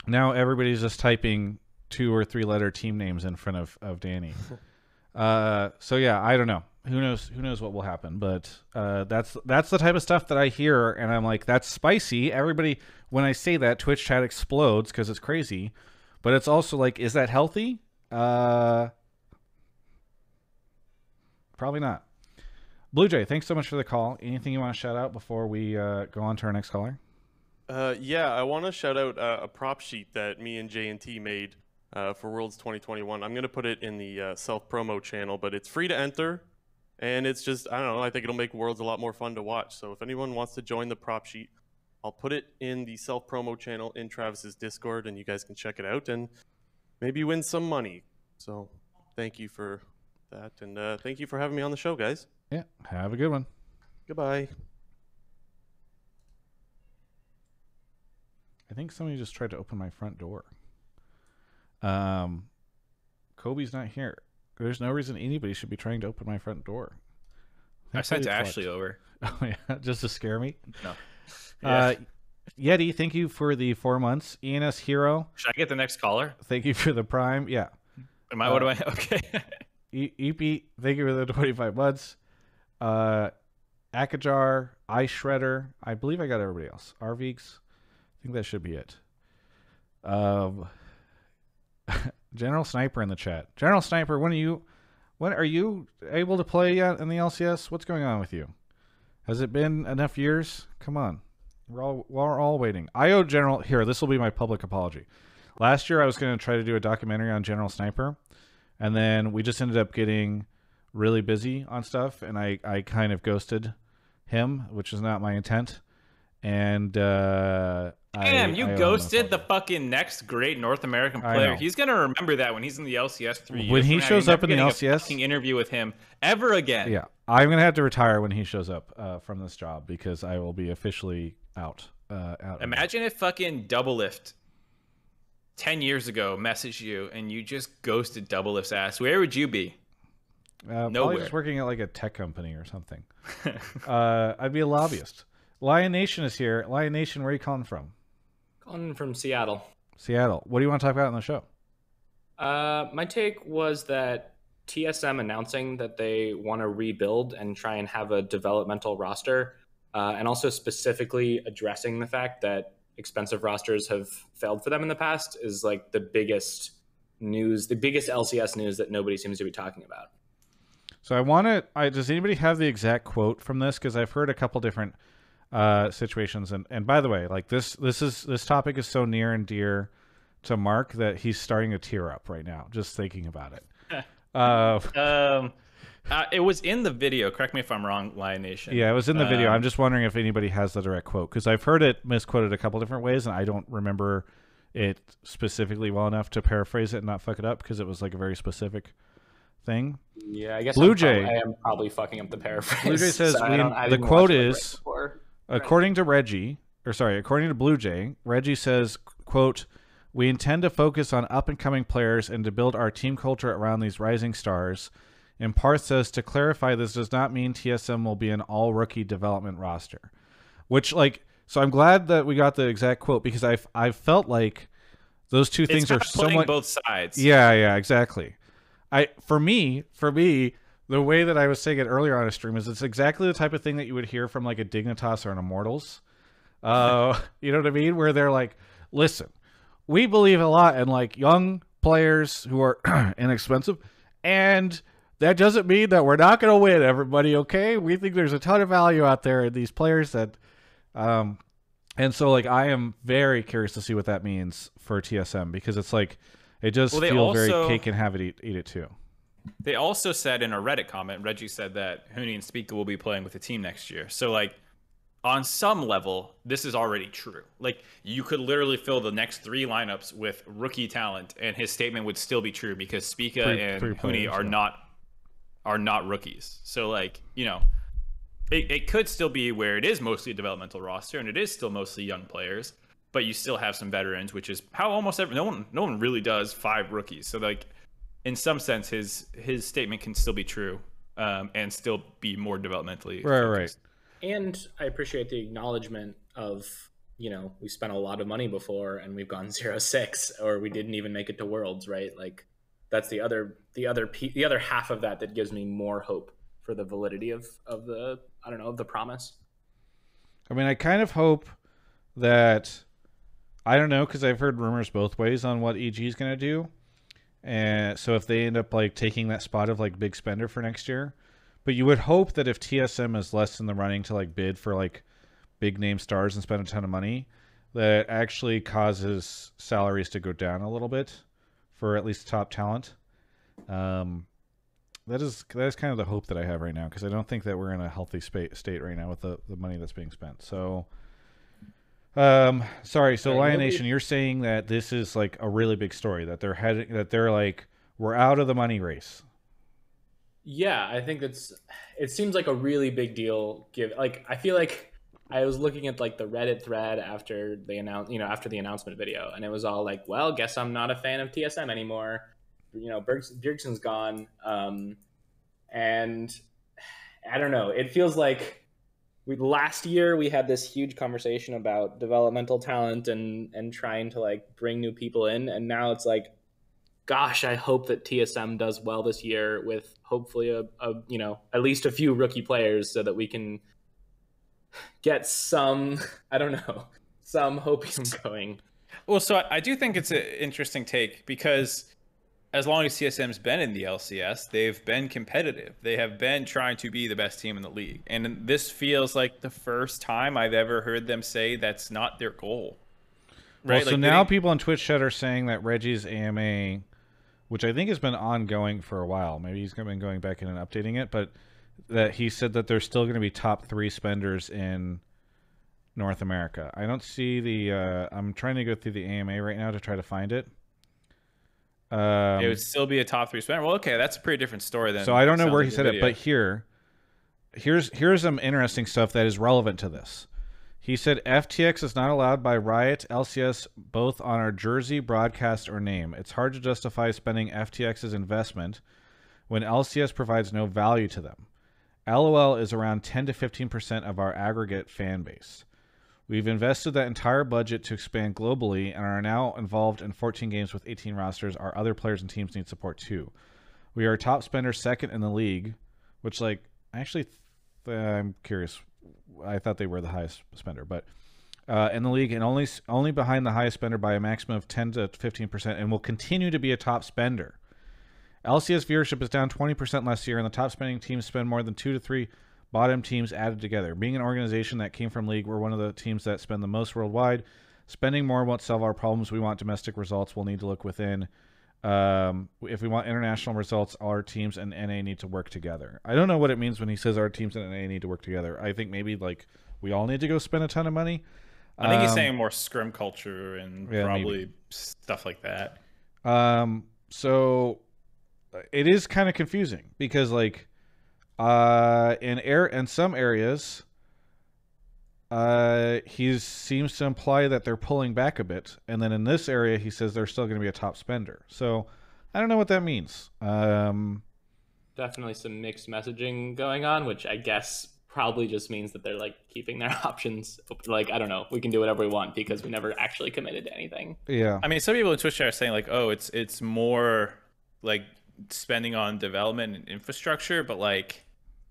Now everybody's just typing two or three letter team names in front of of Danny. uh, so yeah, I don't know. Who knows? Who knows what will happen? But uh, that's that's the type of stuff that I hear, and I'm like, that's spicy. Everybody, when I say that, Twitch chat explodes because it's crazy. But it's also like, is that healthy? Uh, probably not. Blue Jay, thanks so much for the call. Anything you want to shout out before we uh, go on to our next caller? Uh, yeah, I want to shout out uh, a prop sheet that me and J&T made uh, for Worlds 2021. I'm going to put it in the self promo channel, but it's free to enter. And it's just, I don't know, I think it'll make Worlds a lot more fun to watch. So if anyone wants to join the prop sheet, I'll put it in the self promo channel in Travis's Discord, and you guys can check it out and maybe win some money. So thank you for that. And uh, thank you for having me on the show, guys. Yeah, have a good one. Goodbye. I think somebody just tried to open my front door. Um, Kobe's not here. There's no reason anybody should be trying to open my front door. I sent Ashley over. Oh yeah, just to scare me. No. Uh, Yeti, thank you for the four months. ENS Hero, Should I get the next caller? thank you for the prime. Yeah. Am I? what do I? Okay. EP, thank you for the 25 months. Uh, Akajar, Ice Shredder. I believe I got everybody else. Arvigs. I think that should be it. Um, General Sniper in the chat. General Sniper, when are you when are you able to play yet in the LCS? What's going on with you? Has it been enough years? Come on. We're all we're all waiting. I owe General here, this will be my public apology. Last year I was going to try to do a documentary on General Sniper and then we just ended up getting really busy on stuff and I I kind of ghosted him, which is not my intent. And uh Damn, I, you I owe him an ghosted the fucking next great North American player. He's gonna remember that when he's in the LCS three years. When he now. shows You're up in the LCS interview with him ever again. Yeah, I'm gonna have to retire when he shows up uh, from this job because I will be officially out. Uh, out. Imagine if fucking Doublelift ten years ago messaged you and you just ghosted Doublelift's ass. Where would you be? uh, probably nowhere. just working at like a tech company or something. uh, I'd be a lobbyist. Lion Nation is here. Lion Nation, where are you calling from? Calling from Seattle. Seattle. What do you want to talk about on the show? Uh, my take was that TSM announcing that they want to rebuild and try and have a developmental roster, uh, and also specifically addressing the fact that expensive rosters have failed for them in the past is like the biggest news, the biggest LCS news that nobody seems to be talking about. So I want to. I, does anybody have the exact quote from this? Because I've heard a couple different uh, situations. And and by the way, like this this is this topic is so near and dear to Mark that he's starting to tear up right now just thinking about it. uh, Um, uh, it was in the video. Correct me if I'm wrong, Lion Nation. yeah, it was in the video. Um, I'm just wondering if anybody has the direct quote because I've heard it misquoted a couple different ways, and I don't remember it specifically well enough to paraphrase it and not fuck it up because it was like a very specific thing. Yeah, I guess Blue I'm prob- Jay- I am probably fucking up the paraphrase. Blue Jay says I we- don't- I the quote is. right According to Reggie, or sorry, according to Blue Jay, Reggie says, "quote We intend to focus on up and coming players and to build our team culture around these rising stars." And part says to clarify, this does not mean TSM will be an all rookie development roster, which like so. I'm glad that we got the exact quote because I've I felt like those two things are somewhat both sides. yeah, yeah, exactly. I for me, for me, the way that I was saying it earlier on a stream is it's exactly the type of thing that you would hear from like a Dignitas or an Immortals. Uh, you know what I mean? Where they're like, "Listen, we believe a lot in like young players who are inexpensive, and that doesn't mean that we're not going to win. Everybody, okay? We think there's a ton of value out there in these players that, um, and so like I am very curious to see what that means for TSM because it's like it does Well, feel very cake and have it eat, eat it too. They also said in a Reddit comment, Reggie said that Huni and Spica will be playing with the team next year. So like on some level, this is already true. Like you could literally fill the next three lineups with rookie talent, and his statement would still be true because Spica and three players, are yeah. not are not rookies. So like you know, it, it could still be where it is mostly a developmental roster, and it is still mostly young players. But you still have some veterans, which is how almost every no one no one really does five rookies. So like in some sense, his his statement can still be true um, and still be more developmentally. Right, right. And I appreciate the acknowledgement of, you know, we spent a lot of money before and we've gone zero six, or we didn't even make it to Worlds, right? Like, that's the other the other pe- the other half of that that gives me more hope for the validity of of the I don't know of the promise. I mean, I kind of hope that I don't know because I've heard rumors both ways on what EG is going to do, and so if they end up like taking that spot of like big spender for next year, but you would hope that if TSM is less in the running to like bid for like big name stars and spend a ton of money, that actually causes salaries to go down a little bit for at least top talent. Um, that is that is kind of the hope that I have right now because I don't think that we're in a healthy spa- state right now with the, the money that's being spent. So, um, sorry. So Lion Nation, you're saying that this is like a really big story that they're heading that they're like we're out of the money race. Yeah, I think that's. It seems like a really big deal. Give like I feel like I was looking at like the Reddit thread after they announced, you know, after the announcement video, and it was all like, "Well, guess I'm not a fan of TSM anymore." You know, Bjergsen's gone, um, and I don't know. It feels like we last year we had this huge conversation about developmental talent and and trying to like bring new people in, and now it's like gosh, I hope that TSM does well this year with hopefully a, a you know at least a few rookie players so that we can get some I don't know some hopium going. Well, so I do think it's an interesting take because as long as TSM's been in the LCS, they've been competitive. They have been trying to be the best team in the league. And this feels like the first time I've ever heard them say that's not their goal. Well, Right? so Like, now they- people on Twitch chat are saying that Reggie's AMA, which I think has been ongoing for a while, maybe he's been going back in and updating it, but that he said that they're still going to be top three spenders in North America. I don't see the. Uh, I'm trying to go through the AMA right now to try to find it. Um, it would still be a top three spender. Well, okay, that's a pretty different story then. so I don't know where he said it, but here, here's here's some interesting stuff that is relevant to this. He said FTX is not allowed by Riot, LCS, both on our jersey, broadcast, or name. It's hard to justify spending FTX's investment when LCS provides no value to them. LOL is around 10 to 15% of our aggregate fan base. We've invested that entire budget to expand globally and are now involved in 14 games with 18 rosters. Our other players and teams need support too. We are a top spender second in the league, which like I actually th- I'm curious. I thought they were the highest spender, but uh, in the league and only only behind the highest spender by a maximum of 10 to 15 percent, and will continue to be a top spender. LCS viewership is down 20% last year, and the top spending teams spend more than two to three bottom teams added together. Being an organization that came from League, we're one of the teams that spend the most worldwide. Spending more won't solve our problems. We want domestic results. We'll need to look within. Um, if we want international results, our teams and NA need to work together. I don't know what it means when he says our teams and NA need to work together. I think maybe like we all need to go spend a ton of money. I think he's Um, saying more scrim culture and yeah, maybe. probably stuff like that. Um, so uh, it is kind of confusing because like uh in air in some areas uh he seems to imply that they're pulling back a bit and then in this area he says they're still going to be a top spender so i don't know what that means um Definitely some mixed messaging going on, which I guess probably just means that they're like keeping their options open. Like, I don't know, we can do whatever we want because we never actually committed to anything. yeah I mean, some people in Twitch are saying like, "Oh, it's it's more like spending on development and infrastructure," but like,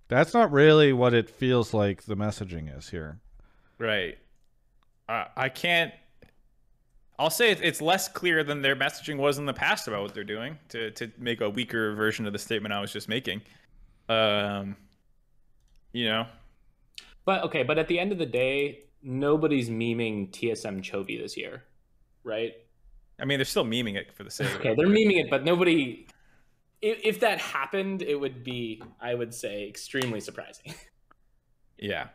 that's not really what it feels like the messaging is here right? I I can't. I'll say it's less clear than their messaging was in the past about what they're doing to to make a weaker version of the statement I was just making. Um, you know, But okay, but at the end of the day, nobody's memeing TSM Chovy this year, right? I mean, they're still memeing it for the sake. of Okay, they're memeing it, but nobody. If, that happened, it would be, I would say, extremely surprising. Yeah.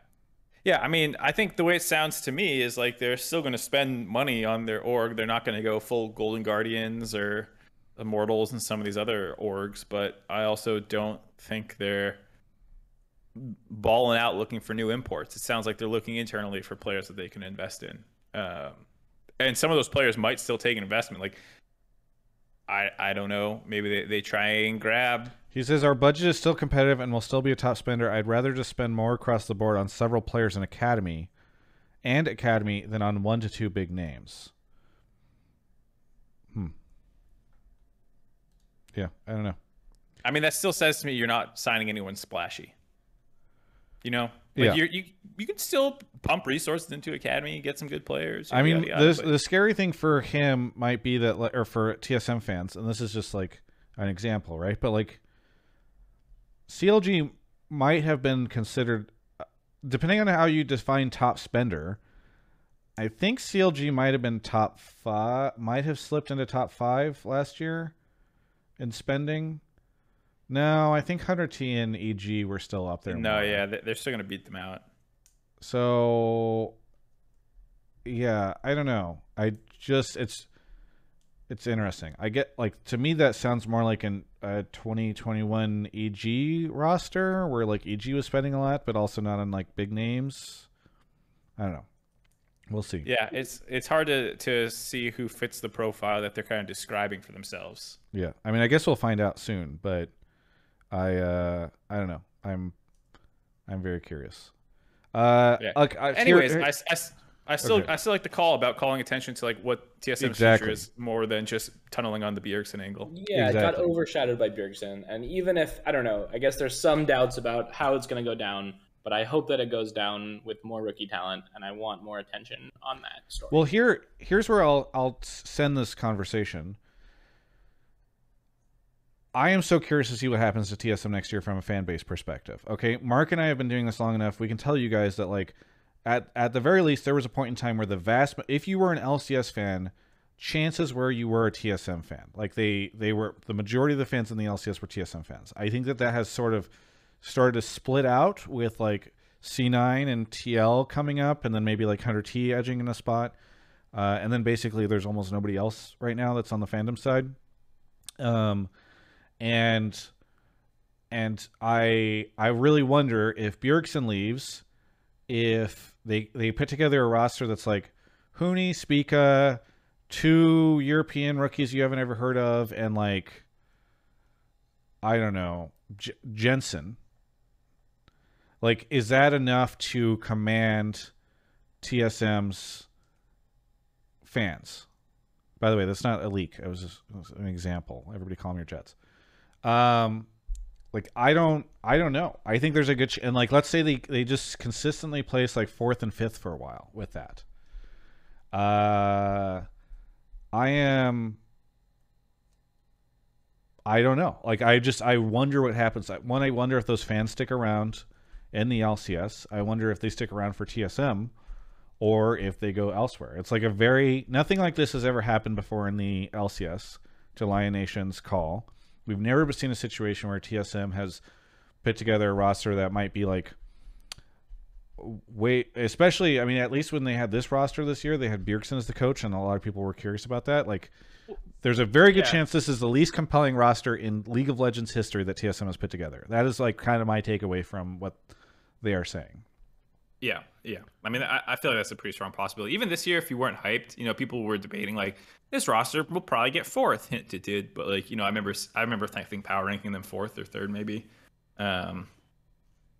Yeah, I mean, I think the way it sounds to me is like they're still going to spend money on their org. They're not going to go full Golden Guardians or Immortals and some of these other orgs, but I also don't think they're balling out looking for new imports. It sounds like they're looking internally for players that they can invest in. Um, and some of those players might still take an investment. Like, I, I don't know. Maybe they, they try and grab He says our budget is still competitive and will still be a top spender. I'd rather just spend more across the board on several players in academy and academy than on one to two big names. Hmm. Yeah, I don't know. I mean, that still says to me you're not signing anyone splashy. You know, like Yeah. you're, you you can still pump resources into academy, and get some good players. I mean, yada, yada, this, the scary thing for him might be that, or for TSM fans, and this is just like an example, right? But like, CLG might have been considered, depending on how you define top spender. I think CLG might have been top five, might have slipped into top five last year in spending. No, I think 100T and EG were still up there. no, more. yeah, they- they're still gonna beat them out. So yeah, I don't know. I just it's it's interesting. I get like to me that sounds more like an a 2021 EG roster where like EG was spending a lot but also not on like big names. I don't know. We'll see. Yeah, it's it's hard to to see who fits the profile that they're kind of describing for themselves. Yeah. I mean, I guess we'll find out soon, but I uh I don't know. I'm I'm very curious. Uh Yeah. look, I, Anyways, here- I, s- I s- I still Okay. I still like the call about calling attention to like what TSM's Exactly. future is more than just tunneling on the Bjergsen angle. Yeah, it got overshadowed by Bjergsen. And even if, I don't know, I guess there's some doubts about how it's going to go down, but I hope that it goes down with more rookie talent, and I want more attention on that story. Well, here here's where I'll I'll send this conversation. I am so curious to see what happens to TSM next year from a fan base perspective. Okay, Mark and I have been doing this long enough. We can tell you guys that like at at the very least there was a point in time where the vast if you were an LCS fan, chances were you were a TSM fan. Like they they were the majority of the fans in the LCS were TSM fans. I think that that has sort of started to split out with like C9 and TL coming up, and then maybe like 100T edging in a spot, uh, and then basically there's almost nobody else right now that's on the fandom side. Um, and and I I really wonder if Bjergsen leaves, if they they put together a roster that's like Huni, Spica, two European rookies you haven't ever heard of, and like I don't know J- Jensen. Like, is that enough to command TSM's fans? By the way, that's not a leak. It was, just, it was an example. Everybody, calm your jets. Um, like I don't, I don't know. I think there's a good ch- and like let's say they they just consistently place like fourth and fifth for a while with that. Uh, I am. I don't know. Like I just I wonder what happens. One, I wonder if those fans stick around in the LCS. I wonder if they stick around for TSM or if they go elsewhere. It's like a very nothing like this has ever happened before in the LCS to Lion Nation's call. We've never seen a situation where TSM has put together a roster that might be like wait especially I mean at least when they had this roster this year they had Bjergsen as the coach and a lot of people were curious about that like there's a very good Yeah. chance this is the least compelling roster in League of Legends history that TSM has put together. That is like kind of my takeaway from what they are saying. Yeah, yeah. I mean, I, I feel like that's a pretty strong possibility. Even this year, if you weren't hyped, you know, people were debating like this roster will probably get fourth. Hint it did, but like you know, I remember I remember I think power ranking them fourth or third maybe. Um,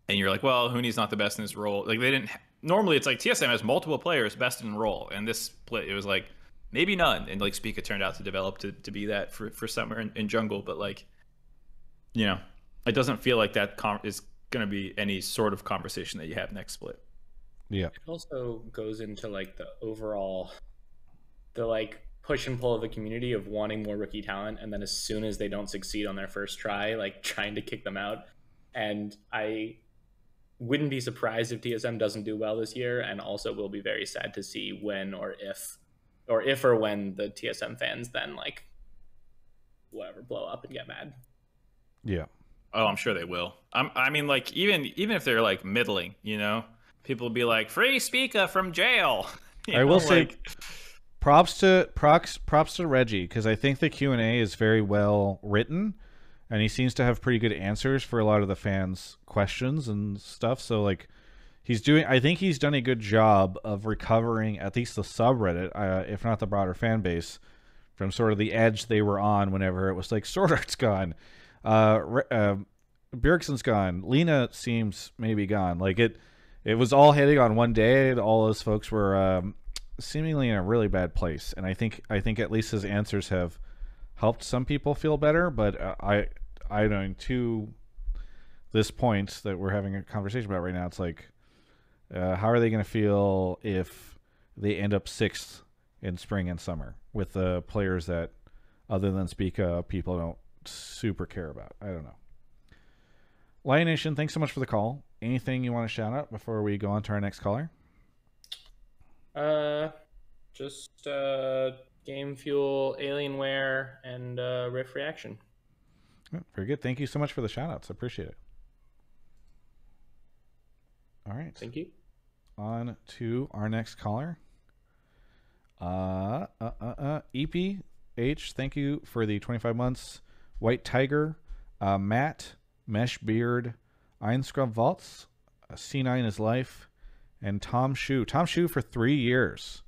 and you're like, well, Huni's not the best in his role. Like they didn't. Normally, it's like TSM has multiple players best in role, and this split it was like maybe none. And like Spica turned out to develop to, to be that for for summer in, jungle, but like, you know, it doesn't feel like that com- is going to be any sort of conversation that you have next split. Yeah. It also goes into like the overall, the like push and pull of the community of wanting more rookie talent, and then as soon as they don't succeed on their first try, like trying to kick them out. And I wouldn't be surprised if TSM doesn't do well this year, and also will be very sad to see when or if, or if or when the TSM fans then like, whatever, blow up and get mad. Yeah. Oh, I'm sure they will. I'm, I mean, like even even if they're like middling, you know, people will be like, "Free Spica from jail." You I know, will say like- props to props props to Reggie because I think the Q and A is very well written, and he seems to have pretty good answers for a lot of the fans' questions and stuff. So like, he's doing. I think he's done a good job of recovering at least the subreddit, uh, if not the broader fan base, from sort of the edge they were on whenever it was like Sword Art's gone, Uh, uh, Bjergsen's gone, Lena seems maybe gone. Like it, it was all hitting on one day. All those folks were um, seemingly in a really bad place, and I think I think at least his answers have helped some people feel better. But uh, I I don't to this point that we're having a conversation about right now. It's like, uh, how are they going to feel if they end up sixth in spring and summer with the players that, other than Spica, people don't super care about? I don't know. Lion Nation, thanks so much for the call. Anything you want to shout out before we go on to our next caller? Uh, just uh, Game Fuel, Alienware, and uh, Rift Reaction. Very good. Thank you so much for the shout outs. I appreciate it. All right. Thank you. On to our next caller. Uh, uh, uh, uh, EPH, thank you for the 25 months. White Tiger, uh, Matt, Mesh Beard, Einscrub Vaults, uh, C9 is Life, and Tom Shu. Tom Shu for three years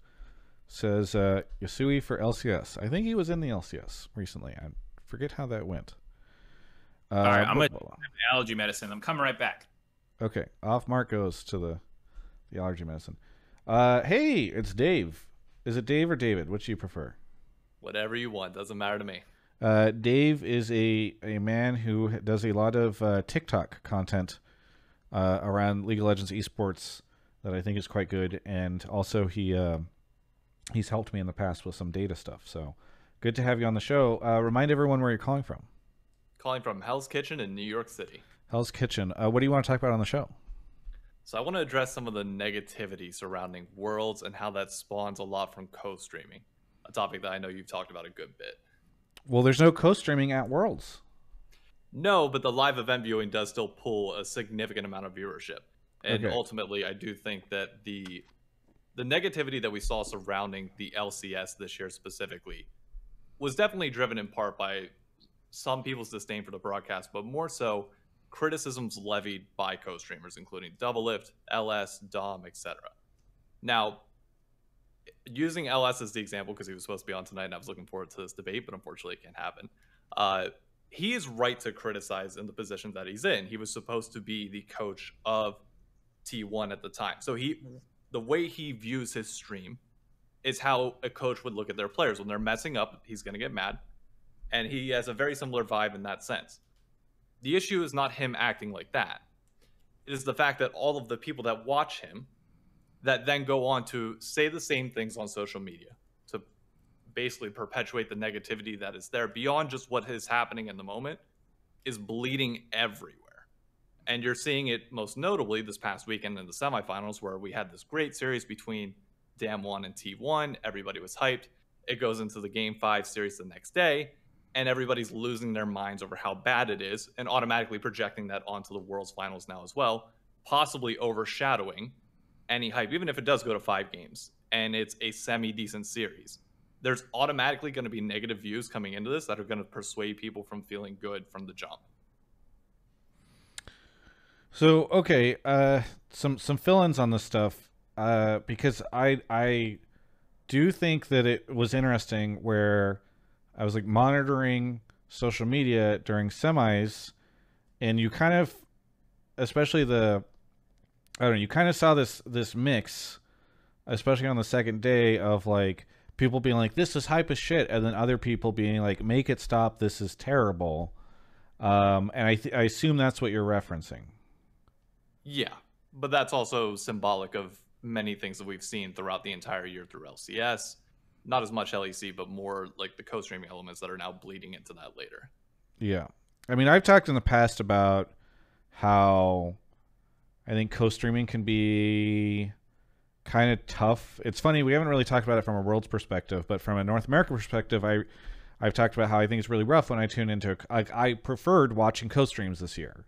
says uh, Yasui for LCS. I think he was in the LCS recently. I forget how that went. Uh, All right, I'm but- gonna allergy medicine. I'm coming right back. Okay, off mark goes to the the allergy medicine. Uh, hey, it's Dave. Is it Dave or David? Which do you prefer? Whatever you want, doesn't matter to me. Uh, Dave is a a man who does a lot of uh, TikTok content uh, around League of Legends esports that I think is quite good, and also he uh, he's helped me in the past with some data stuff. So good to have you on the show. Uh, remind everyone where you're calling from. calling from Hell's Kitchen in New York City. Hell's Kitchen. Uh, what do you want to talk about on the show? So I want to address some of the negativity surrounding Worlds and how that spawns a lot from co-streaming, a topic that I know you've talked about a good bit. Well, there's no co-streaming at Worlds. No, but the live event viewing does still pull a significant amount of viewership. And Okay. ultimately, I do think that the the negativity that we saw surrounding the LCS this year specifically was definitely driven in part by some people's disdain for the broadcast, but more so criticisms levied by co-streamers, including Doublelift, LS, Dom, etc. Now, using LS as the example because he was supposed to be on tonight, and I was looking forward to this debate, but unfortunately, it can't happen. Uh, he is right to criticize in the position that he's in. He was supposed to be the coach of T1 at the time. So he the way he views his stream is how a coach would look at their players. When they're messing up, he's going to get mad. And he has a very similar vibe in that sense. The issue is not him acting like that. It is the fact that all of the people that watch him that then go on to say the same things on social media to basically perpetuate the negativity that is there beyond just what is happening in the moment is bleeding everywhere. And you're seeing it most notably this past weekend in the semifinals, where we had this great series between DAMWON and T1. Everybody was hyped. It goes into the Game 5 series the next day, and everybody's losing their minds over how bad it is and automatically projecting that onto the World's Finals now as well, possibly overshadowing any hype, even if it does go to five games and it's a semi decent series. There's automatically going to be negative views coming into this that are going to persuade people from feeling good from the jump. So okay, uh, some some fill-ins on this stuff uh, because I I do think that it was interesting where I was like monitoring social media during semis, and you kind of, especially the, I don't know, you kind of saw this this mix, especially on the second day of like people being like this is hype as shit, and then other people being like make it stop, this is terrible, um, and I th- I assume that's what you're referencing. Yeah, but that's also symbolic of many things that we've seen throughout the entire year through LCS. Not as much LEC, but more like the co-streaming elements that are now bleeding into that later. Yeah. I mean, I've talked in the past about how I think co-streaming can be kind of tough. It's funny, we haven't really talked about it from a world's perspective, but from a North America perspective, I I've talked about how I think it's really rough when I tune into like I preferred watching co-streams this year.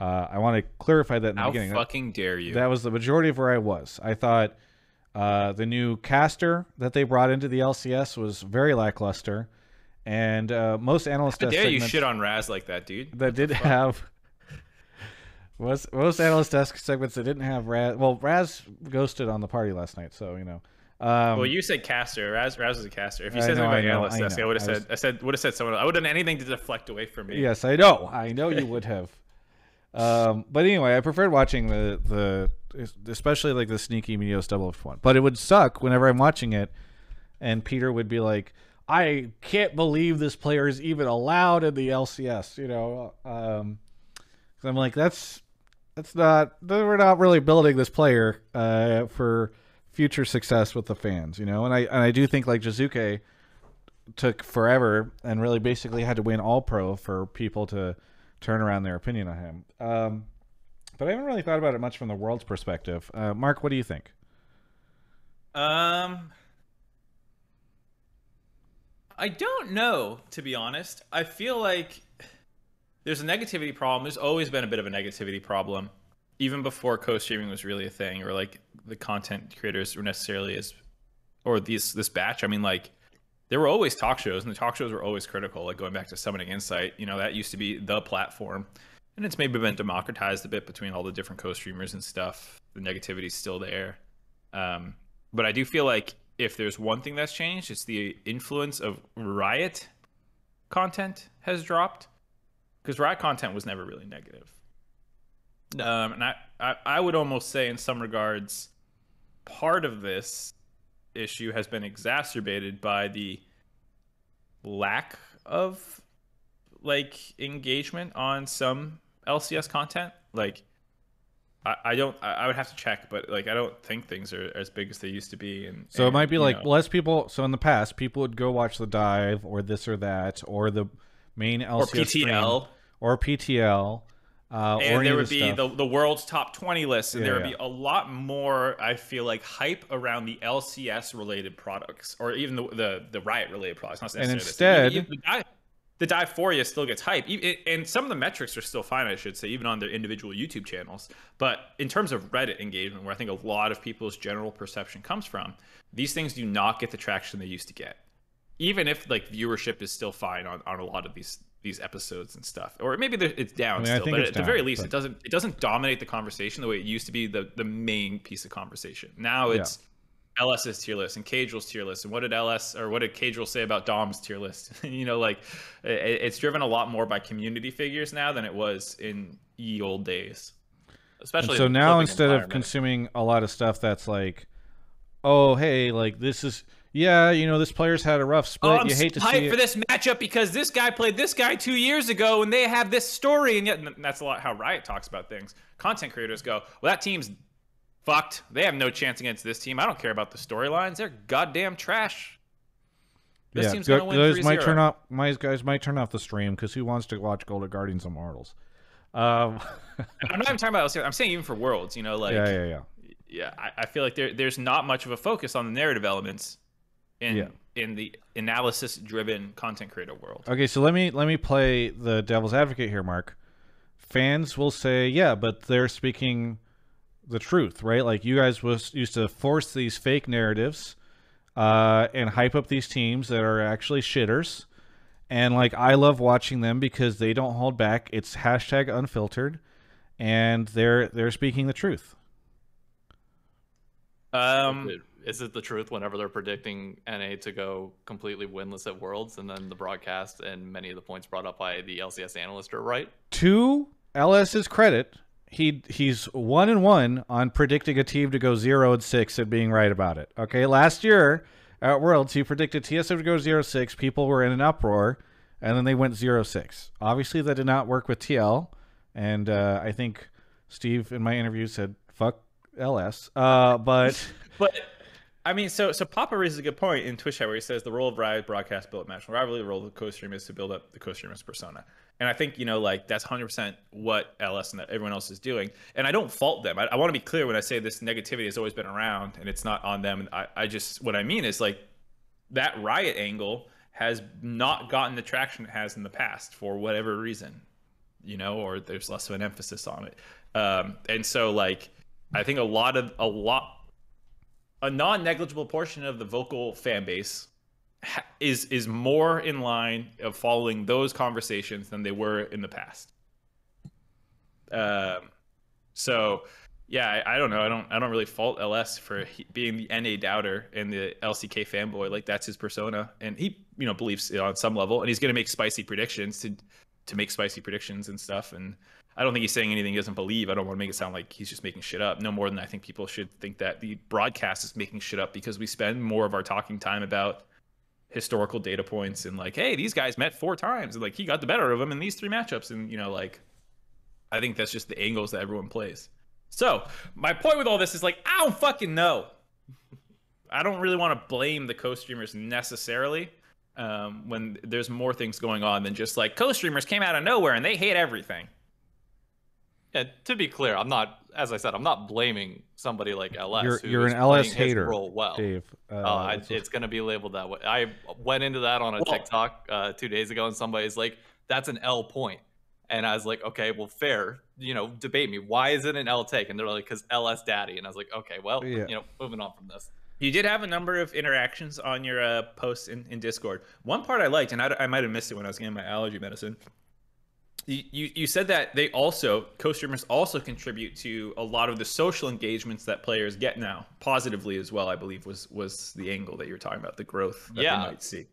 Uh, I want to clarify that in the How beginning. That- fucking dare you? that was the majority of where I was. I thought uh, the new caster that they brought into the LCS was very lackluster, and uh, most analysts. How dare you shit on Raz like that, dude? that did have most most analyst desk segments that didn't have Raz. Well, Raz ghosted on the party last night, so you know. Um, well, you said caster. Raz, Raz was a caster. If you said know, something about know, analyst I desk, I, would have I said. I said would have said someone. I would have done anything to deflect away from me. Yes, I know. I know you would have. Um, but anyway, I preferred watching the the especially like the sneaky Meteos double one. But it would suck whenever I'm watching it, and Peter would be like, "I can't believe this player is even allowed in the LCS." You know, um, I'm like, that's that's not we're not really building this player uh, for future success with the fans. You know, and I and I do think like Jizuke took forever and really basically had to win all pro for people to turn around their opinion on him. Um, but I haven't really thought about it much from the world's perspective. Uh, Mark, what do you think? Um, I don't know, to be honest. I feel like there's a negativity problem. There's always been a bit of a negativity problem, even before co-streaming was really a thing, or like the content creators were necessarily as, or these this batch. I mean, like there were always talk shows, and the talk shows were always critical. Like going back to Summoning Insight, you know, that used to be the platform, and it's maybe been democratized a bit between all the different co-streamers and stuff. The negativity's still there. Um, but I do feel like if there's one thing that's changed, it's the influence of Riot content has dropped. Because Riot content was never really negative. Um, and I, I, I would almost say, in some regards, part of this issue has been exacerbated by the lack of like engagement on some LCS content. Like, I, I don't. I, I would have to check, but like, I don't think things are as big as they used to be. And So it might be like know, less people. So in the past, people would go watch the dive or this or that or the main LCS or stream, PTL. Or PTL. Uh, or and there would be the, the world's top 20 list and Yeah, there would yeah. be a lot more i feel like hype around the lcs related products or even the the, the riot related products not And instead- the, the Diephoria still gets hype and some of the metrics are still fine i should say even on their individual youtube channels but in terms of reddit engagement where i think a lot of people's general perception comes from these things do not get the traction they used to get even if like viewership is still fine on, on a lot of these these episodes and stuff. Or maybe it's down I mean, still but at the very least but- it doesn't it doesn't dominate the conversation the way it used to be the the main piece of conversation. Now Yeah. it's LS's tier list and Caedrel's tier list and what did LS or what did Caedrel say about Dom's tier list? You know like it, it's driven a lot more by community figures now than it was in ye old days. Especially And so now instead of consuming a lot of stuff that's like, oh hey, like this is yeah, you know this player's had a rough split. Oh, I'm you hate to hyped see for it. this matchup because this guy played this guy two years ago, and they have this story, and yet and that's a lot how Riot talks about things. Content creators go, "Well, that team's fucked. They have no chance against this team. I don't care about the storylines. They're goddamn trash. This yeah, team's gu- gonna win guys 3-0. might turn off my guys might turn off the stream because who wants to watch Golden Guardians Immortals? Um, I'm not even talking about. I'm saying even for Worlds, you know, like yeah, yeah, yeah. yeah, I, I feel like there there's not much of a focus on the narrative elements in Yeah. in the analysis driven content creator world. Okay, so let me let me play the devil's advocate here, Mark. Fans will say, yeah, but they're speaking the truth, right? Like you guys was used to force these fake narratives uh, and hype up these teams that are actually shitters. And like I love watching them because they don't hold back. It's hashtag unfiltered, and they're they're speaking the truth. Um, Is it the truth whenever they're predicting NA to go completely winless at Worlds, and then the broadcast and many of the points brought up by the LCS analyst are right? to LS's credit, he he's one and one on predicting a team to go zero and six and being right about it. Okay, last year at Worlds, he predicted TSM to go zero six. People were in an uproar, and then they went zero six. Obviously, that did not work with TL, and uh, I think Steve in my interview said "fuck LS." Uh, but But I mean, so so Papa raises a good point in Twitch where he says the role of Riot broadcast build up national rivalry, the role of the co-stream is to build up the co-streamer's persona. And I think you know, like that's 100% what LS and everyone else is doing. And I don't fault them. I, I want to be clear when I say this negativity has always been around, and it's not on them. I, I just what I mean is like that Riot angle has not gotten the traction it has in the past for whatever reason, you know, or there's less of an emphasis on it. Um, and so like I think a lot of a lot a non-negligible portion of the vocal fan base is is more in line of following those conversations than they were in the past. Um, so yeah, I, I don't know. I don't I don't really fault LS for he, being the NA doubter and the LCK fanboy. Like that's his persona, and he you know believes on some level, and he's gonna make spicy predictions to to make spicy predictions and stuff. And I don't think he's saying anything he doesn't believe. I don't want to make it sound like he's just making shit up. No more than I think people should think that the broadcast is making shit up because we spend more of our talking time about historical data points and like, hey, these guys met four times and like he got the better of them in these three matchups. And you know, like I think that's just the angles that everyone plays. So my point with all this is like, I don't fucking know. I don't really want to blame the co-streamers necessarily um, when there's more things going on than just like co-streamers came out of nowhere and they hate everything. Yeah, to be clear, I'm not, as I said, I'm not blaming somebody like LS. you're who you're is an LS playing his hater, role well. Dave. Uh, Uh, I, it's going to be labeled that way. I went into that on a Well- TikTok uh, two days ago, and somebody's like, "That's an L point," and I was like, "Okay, well, fair. You know, debate me. Why is it an L take?" And they're like, "Cause LS daddy," and I was like, "Okay, well, Yeah. you know, moving on from this." You did have a number of interactions on your uh, posts in, in Discord. One part I liked, and I, I might have missed it when I was getting my allergy medicine. You, you, said that they also, co streamers also contribute to a lot of the social engagements that players get now, positively as well, I believe, was was the angle that you were talking about, the growth that Yeah. they might see.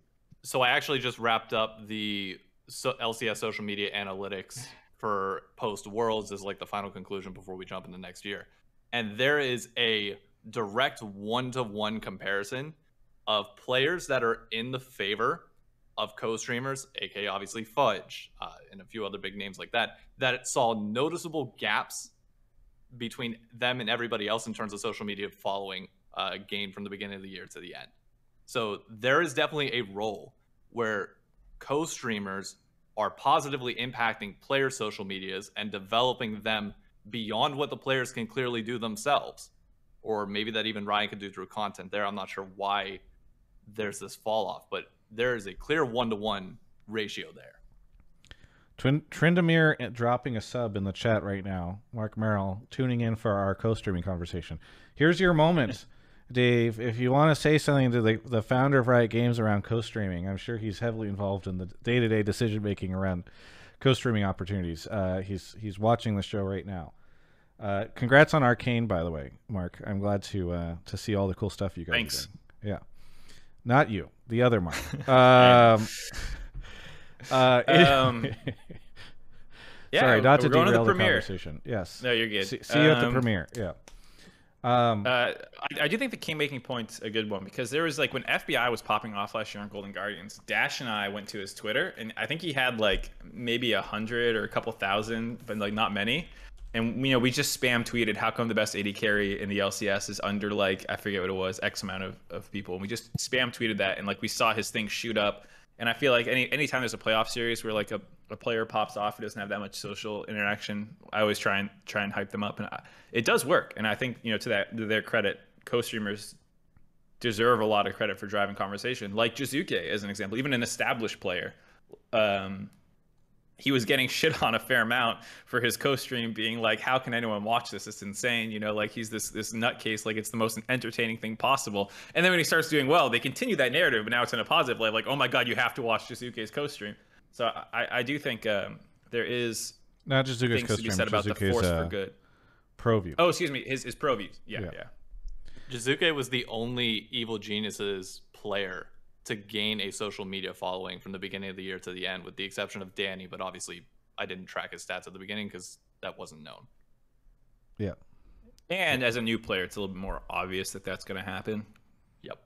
so I actually just wrapped up the so LCS social media analytics for post Worlds as like the final conclusion before we jump into next year. And there is a direct one to one comparison of players that are in the favor of co-streamers, aka obviously Fudge, uh, and a few other big names like that, that saw noticeable gaps between them and everybody else in terms of social media following uh, gain from the beginning of the year to the end. So there is definitely a role where co-streamers are positively impacting player social medias and developing them beyond what the players can clearly do themselves. Or maybe that even Riot could do through content there. I'm not sure why there's this fall off, but there is a clear one to one ratio there. Twin, Trindamir dropping a sub in the chat right now. Marc Merrill tuning in for our co-streaming conversation. Here's your moment, Dave. If you want to say something to the, the founder of Riot Games around co-streaming, I'm sure he's heavily involved in the day-to-day decision making around co-streaming opportunities. Uh, he's he's watching the show right now. Uh, congrats on Arcane, by the way, Mark. I'm glad to uh, to see all the cool stuff you guys. Thanks. Are doing. Yeah, not you, the other Mark. um, uh, Um, yeah, Sorry, not to we're to derail the the, premiere. conversation. Yes. No, you're good. See, see you at the Um, premiere. Yeah. Um, Uh, I, I do think the King making point's a good one because there was like when FBI was popping off last year on Golden Guardians, Dash and I went to his Twitter and I think he had like maybe a hundred or a couple thousand, but like not many. And you know, we just spam tweeted how come the best AD carry in the LCS is under like I forget what it was, X amount of, of people. And we just spam tweeted that and like we saw his thing shoot up. And I feel like any anytime there's a playoff series where like a, a player pops off who doesn't have that much social interaction, I always try and try and hype them up, and I, it does work. And I think you know to that to their credit, co-streamers deserve a lot of credit for driving conversation. Like Jizuke as an example, even an established player, um, he was getting shit on a fair amount for his co-stream being like, "How can anyone watch this? It's insane." You know, like he's this this nutcase, like it's the most entertaining thing possible. And then when he starts doing well, they continue that narrative, but now it's in a positive light, like, "Oh my god, you have to watch Jizuke's co-stream." So I, I do think um, there is not just Zuka's things to be co-stream, said about the force uh, for good. pro view. Oh, excuse me, his his pro views. Yeah, Yeah. yeah. Jizuke was the only Evil Geniuses player to gain a social media following from the beginning of the year to the end, with the exception of Danny. But obviously, I didn't track his stats at the beginning because that wasn't known. Yeah. And as a new player, it's a little bit more obvious that that's going to happen. Yep.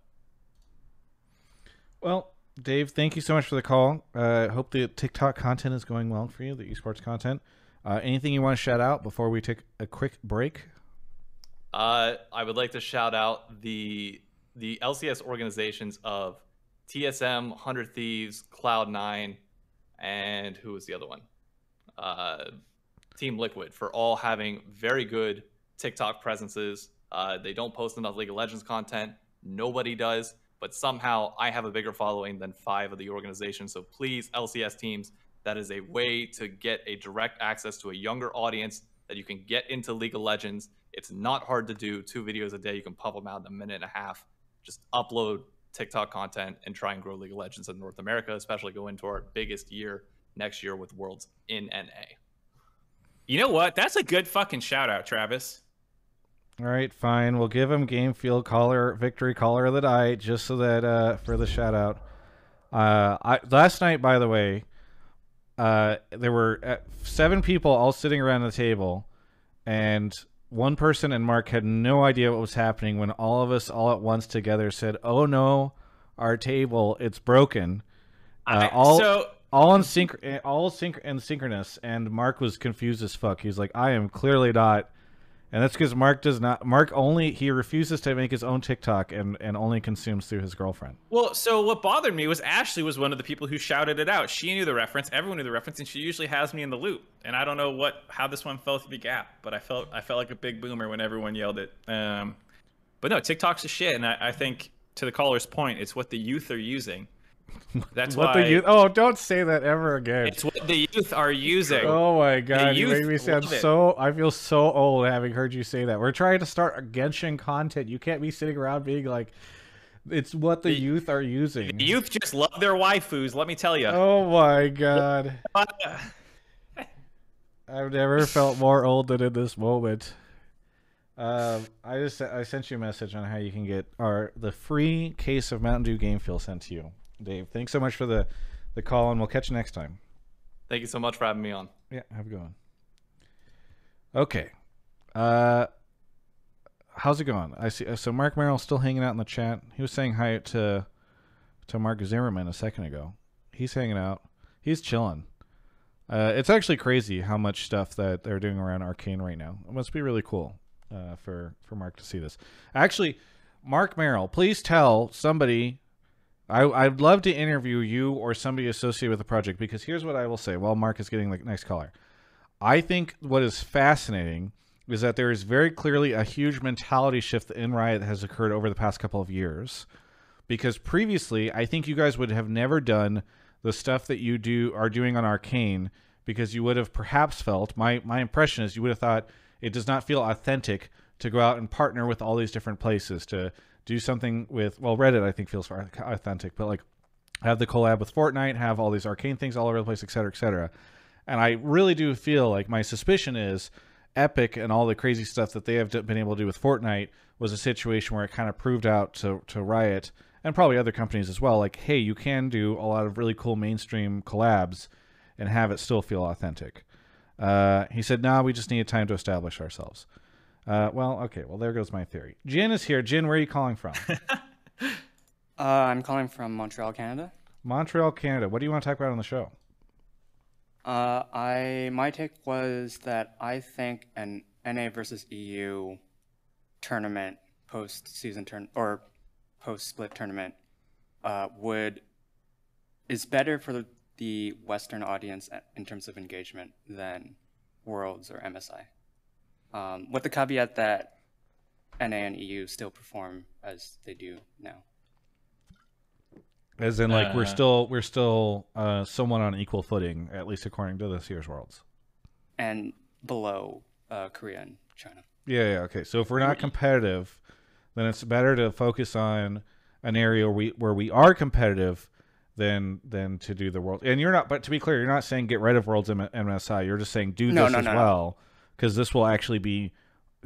Well, Dave, thank you so much for the call. Uh, hope the TikTok content is going well for you, the esports content. Uh, anything you want to shout out before we take a quick break? Uh, I would like to shout out the the LCS organizations of TSM, Hundred Thieves, Cloud Nine, and who was the other one? Uh, Team Liquid for all having very good TikTok presences. Uh, they don't post enough League of Legends content. Nobody does, but somehow I have a bigger following than five of the organizations. So please, LCS teams, that is a way to get a direct access to a younger audience that you can get into League of Legends. It's not hard to do. Two videos a day, you can pump them out in a minute and a half. Just upload TikTok content and try and grow League of Legends in North America, especially go into our biggest year next year with Worlds in NA. You know what? That's a good fucking shout out, Travis. All right, fine. We'll give him Game Fuel caller victory caller of the night just so that uh, for the shout out. Uh, I last night, by the way, uh, there were uh, seven people all sitting around the table, and one person and Mark had no idea what was happening when all of us all at once together said, "Oh no, our table it's broken." Uh, I- all so all in synch, eh, all synch and synchronous, and Mark was confused as fuck. He's like, "I am clearly not," and that's because Mark does not. Mark only he refuses to make his own TikTok and and only consumes through his girlfriend. Well, so what bothered me was Ashley was one of the people who shouted it out. She knew the reference, everyone knew the reference, and she usually has me in the loop. And I don't know what how this one fell through the gap, but I felt I felt like a big boomer when everyone yelled it. Um, but no, TikTok's a shit, and I, I think to the caller's point, it's what the youth are using. That's what why the youth? Oh, don't say that ever again. it's what the youth are using. Oh my god, you made me sound so. I feel so old having heard you say that. We're trying to start a Genshin content. You can't be sitting around being like, "It's what the, The- youth are using." The youth just love their waifus. Let me tell you. Oh my god. I've never felt more old than in this moment. Um, I just I sent you a message on how you can get our the free case of Mountain Dew Game Fuel sent to you, Dave. Thanks so much for the the call, and we'll catch you next time. Thank you so much for having me on. Yeah, have a good one. Okay, uh, how's it going? I see. So Marc Merrill's still hanging out in the chat. He was saying hi to to Mark Zimmerman a second ago. He's hanging out. He's chilling. Uh, it's actually crazy how much stuff that they're doing around Arcane right now. It must be really cool uh, for for Mark to see this. Actually, Marc Merrill, please tell somebody I, I'd love to interview you or somebody associated with the project because here's what I will say while Mark is getting the next caller. I think what is fascinating is that there is very clearly a huge mentality shift in Riot that has occurred over the past couple of years. Because previously, I think you guys would have never done the stuff that you do are doing on Arcane because you would have perhaps felt my my impression is you would have thought it does not feel authentic to go out and partner with all these different places to do something with well Reddit I think feels authentic, but like have the collab with Fortnite, have all these arcane things all over the place, et cetera, et cetera. And I really do feel like my suspicion is Epic and all the crazy stuff that they have been able to do with Fortnite was a situation where it kind of proved out to, to Riot and probably other companies as well, like, hey, you can do a lot of really cool mainstream collabs and have it still feel authentic. Uh, he said, nah, we just need time to establish ourselves. Uh, well, okay, well, there goes my theory. Jin is here. Jin, where are you calling from? uh, I'm calling from Montreal, Canada. Montreal, Canada. What do you want to talk about on the show? Uh, I my take was that I think an NA versus EU tournament post season turn or post split tournament uh, would is better for the, the Western audience in terms of engagement than Worlds or MSI. Um, with the caveat that NA and EU still perform as they do now. As in, like Uh, we're still we're still uh, somewhat on equal footing, at least according to this year's Worlds. and below uh, Korea and China. Yeah, yeah, okay. So if we're not competitive, then it's better to focus on an area where we where we are competitive than than to do the world. And you're not, but to be clear, you're not saying get rid of Worlds M- MSI. You're just saying do No, this no, as no, no. Well because this will actually be